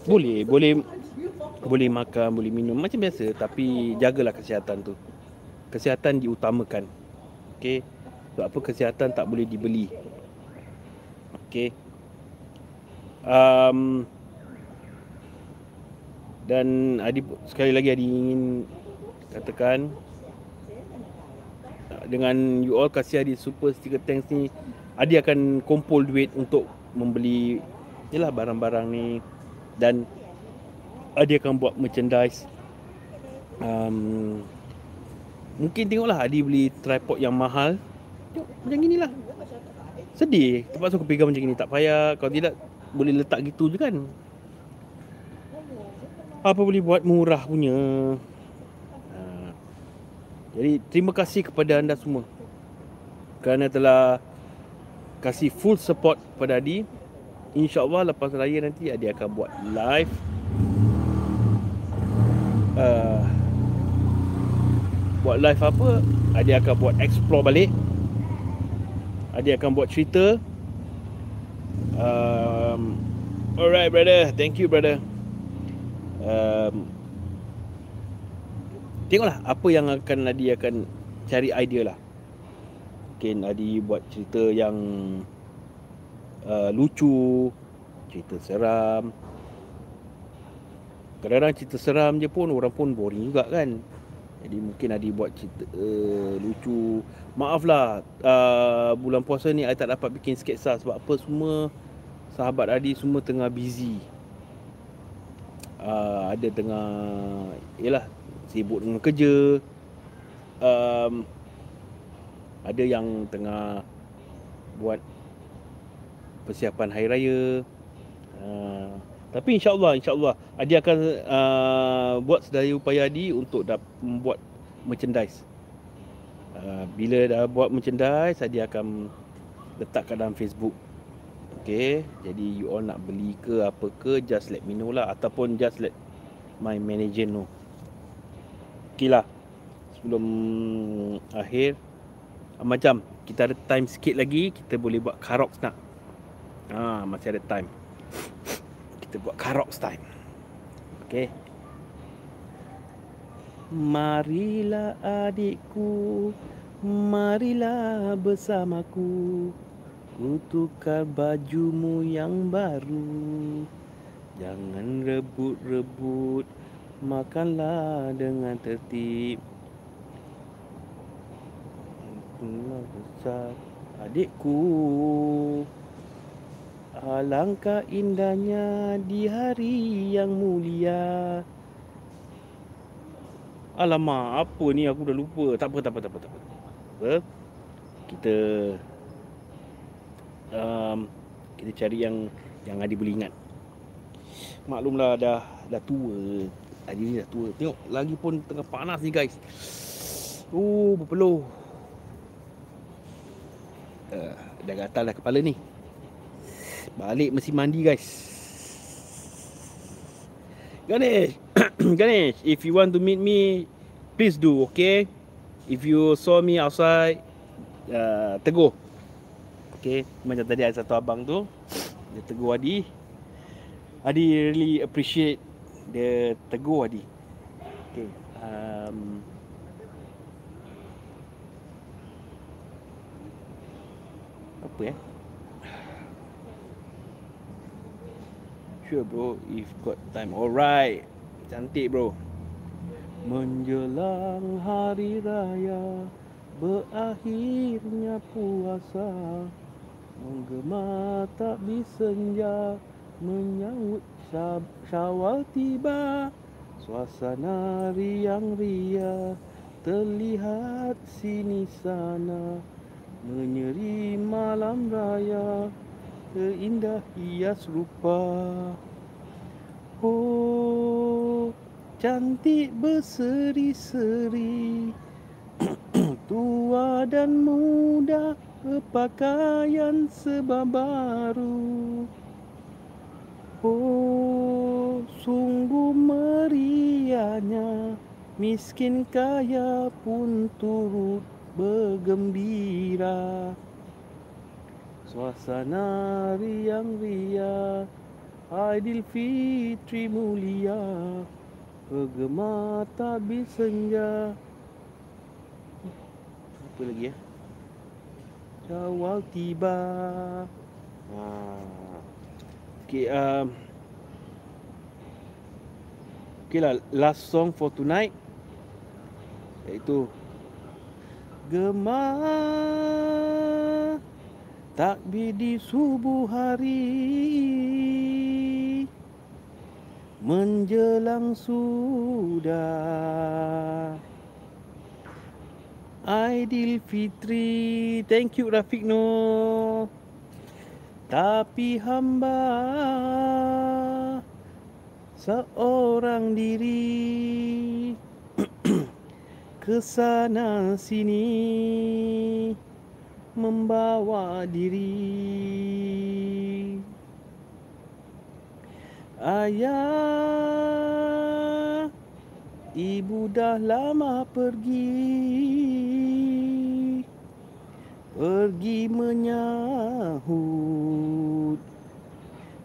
Boleh boleh boleh makan boleh minum. Macam biasa tapi jagalah kesihatan tu. Kesihatan diutamakan. Okay sebab apa kesihatan tak boleh dibeli. Okey. Um, dan Adi sekali lagi Adi ingin katakan dengan you all kasih Adi super sticker thanks ni Adi akan kumpul duit untuk membeli yalah barang-barang ni dan Adi akan buat merchandise um, mungkin tengoklah Adi beli tripod yang mahal Tengok macam gini lah. Sedih. Terpaksa aku pegang macam gini. Tak payah. Kalau tidak Boleh letak gitu je kan. Apa boleh buat? Murah punya. Ha. Jadi terima kasih kepada anda semua. Kerana telah Kasih full support pada Adi. InsyaAllah lepas raya nanti Adi akan buat live. Uh, Buat live apa? Adi akan buat explore balik Adi akan buat cerita. Um, Alright brother. Thank you brother. Um, Tengoklah Apa yang akan Adi akan Cari idea lah. Mungkin Adi buat cerita yang uh, Lucu Cerita seram. Kadang-kadang cerita seram je pun Orang pun boring juga kan jadi mungkin Adi buat cerita uh, lucu. Maaflah uh, bulan puasa ni I tak dapat bikin sketsa sebab apa semua sahabat Adi semua tengah busy. Uh, ada tengah yalah sibuk dengan kerja. Um, ada yang tengah buat persiapan hari raya. Uh, tapi insyaAllah, insyaAllah. Adi akan uh, buat sedaya upaya Adi untuk dapat membuat merchandise. Uh, Bila dah buat merchandise, Adi akan letakkan dalam Facebook. Okay, jadi you all nak beli ke apa ke, just let me know lah. Ataupun just let my manager know. Okay lah. Sebelum akhir macam kita ada time sikit lagi. Kita boleh buat karoks nak. Ha, masih ada time kita buat karoks time. Okay Marilah adikku Marilah bersamaku. Kutukar bajumu yang baru. Jangan rebut-rebut Makanlah dengan tertib. Besar adikku Alangkah indahnya di hari yang mulia Alamak, apa ni aku dah lupa. Tak apa, tak apa, tak apa, tak apa. Kita um, kita cari yang yang Adi boleh ingat. Maklumlah dah dah tua. Adi ni dah tua. Tengok lagi pun tengah panas ni guys. Oh, berpeluh. Uh, dah gatal dah kepala ni. Balik mesti mandi guys. Ganesh. [COUGHS] Ganesh, if you want to meet me, please do, okay? If you saw me outside, uh, tegur. Okay, macam tadi ada satu abang tu, [COUGHS] dia tegur Adi. Adi really appreciate dia tegur Adi. Okay, um, apa ya? Sure bro, if got time. Alright. Cantik bro Menjelang hari raya Berakhirnya puasa Menggema tak bisenja Menyambut syawal tiba Suasana riang ria Terlihat sini sana Menyeri malam raya Terindah hias rupa Oh, cantik berseri-seri. [CLEARS THROAT] Tua dan muda berpakaian sebab baru Oh, sungguh meriahnya Miskin kaya pun turut bergembira Suasana riang-riang Aidilfitri mulia Bergema tabis senja. Apa lagi ya? Syawal tiba. Ha. Okay um, Okay lah Last song for tonight Iaitu Gema Takbir di subuh hari. Menjelang sudah. Aidilfitri thank you Rafiq no tapi hamba seorang diri. [CLEARS THROAT] Ke sana sini membawa diri. Ayah Ibu dah lama pergi. Pergi menyahut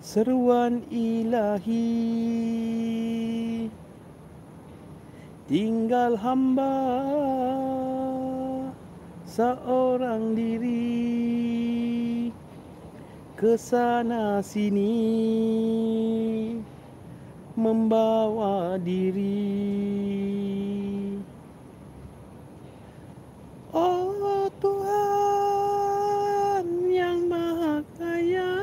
Seruan ilahi. Tinggal hamba Seorang diri. Ke sana sini. Membawa diri. Oh Tuhan yang maha kaya.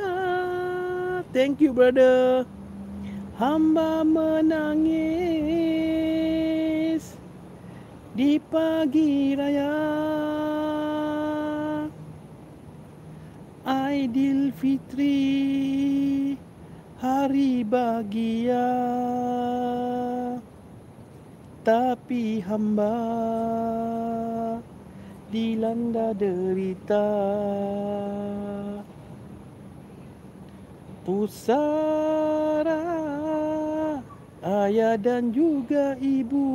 Thank you brother. Hamba menangis di pagi raya Aidilfitri Hari bahagia. Tapi hamba Dilanda derita. Pusara Ayah dan juga ibu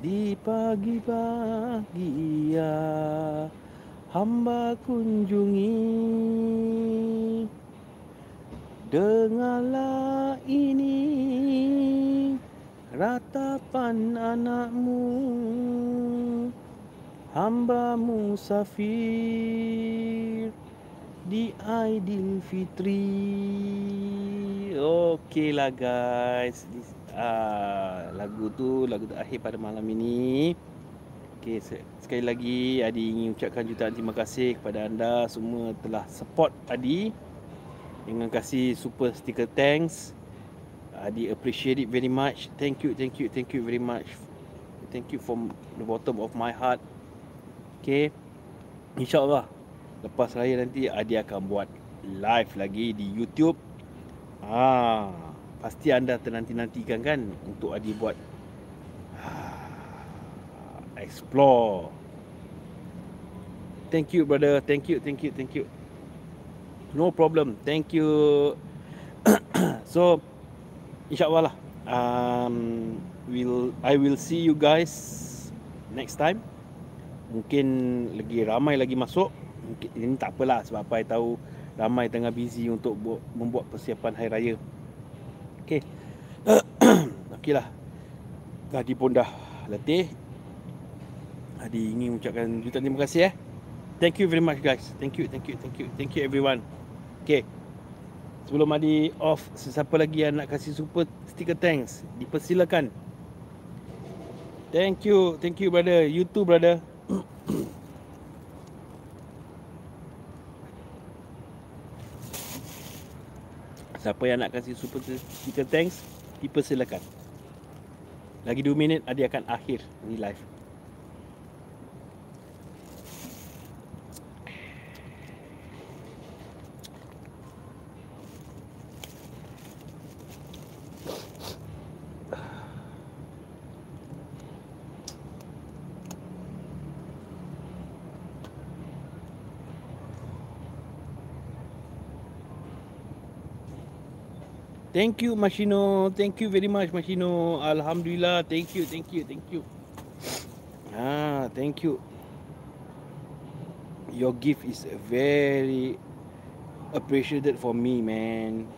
pagi bahagia hamba kunjungi. Dengarlah ini ratapan anakmu. Hamba musafir di Aidil Fitri Okeylah guys uh, Lagu tu lagu terakhir pada malam ini. Okay, sekali lagi Adi ingin ucapkan jutaan terima kasih kepada anda Semua telah support Adi. Dengan kasih super sticker thanks. Adi appreciate it very much. Thank you, thank you, thank you very much. Thank you from the bottom of my heart. Okay InsyaAllah Lepas raya nanti Adi akan buat live lagi di YouTube. Ah, Pasti anda ternanti-nantikan kan Untuk Adi buat ah, Explore. Thank you brother. Thank you, thank you, thank you. No problem. Thank you. [COUGHS] So InsyaAllah lah. Um, will I will see you guys Next time. Mungkin lagi ramai lagi masuk. Mungkin ini tak apalah sebab apa saya tahu ramai tengah busy untuk buat, membuat persiapan hari raya okey. [CLEARS THROAT] Okeylah Gadi pun dah letih. Adi ingin mengucapkan jutaan terima kasih eh. Thank you very much guys. Thank you thank you thank you. Thank you everyone. Okey. Sebelum Adi off sesiapa lagi yang nak kasih super sticker thanks? Dipersilakan. Thank you thank you brother. You too brother [CLEARS THROAT] Siapa yang nak kasih super sticker thanks Dipersilakan Lagi 2 minit Adi akan akhir Ni live Thank you Mashino. Thank you very much Mashino. Alhamdulillah. Thank you, thank you, thank you. Ah, thank you. Your gift is very appreciated for me, man.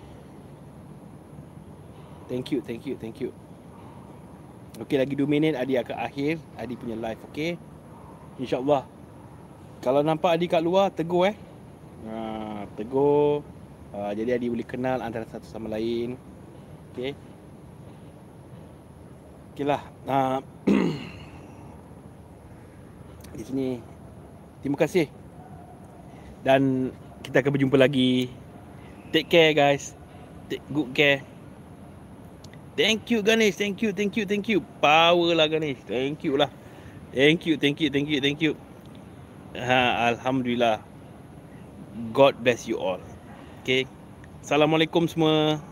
Thank you, thank you, thank you. Okay, lagi 2 minit Adi akan akhir Adi punya live, okay? InsyaAllah. Kalau nampak Adi kat luar, tegur eh. Ah, tegur. Uh, jadi adik boleh kenal antara satu sama lain. Okey. Okeylah. Uh, [CLEARS THROAT] di sini terima kasih. Dan kita akan berjumpa lagi. Take care guys. Take good care. Thank you Ganesh. Thank you, thank you, thank you. Power lah Ganesh. Thank you lah. Thank you, thank you, thank you, thank you. Ha, Alhamdulillah. God bless you all. Okay. Assalamualaikum semua.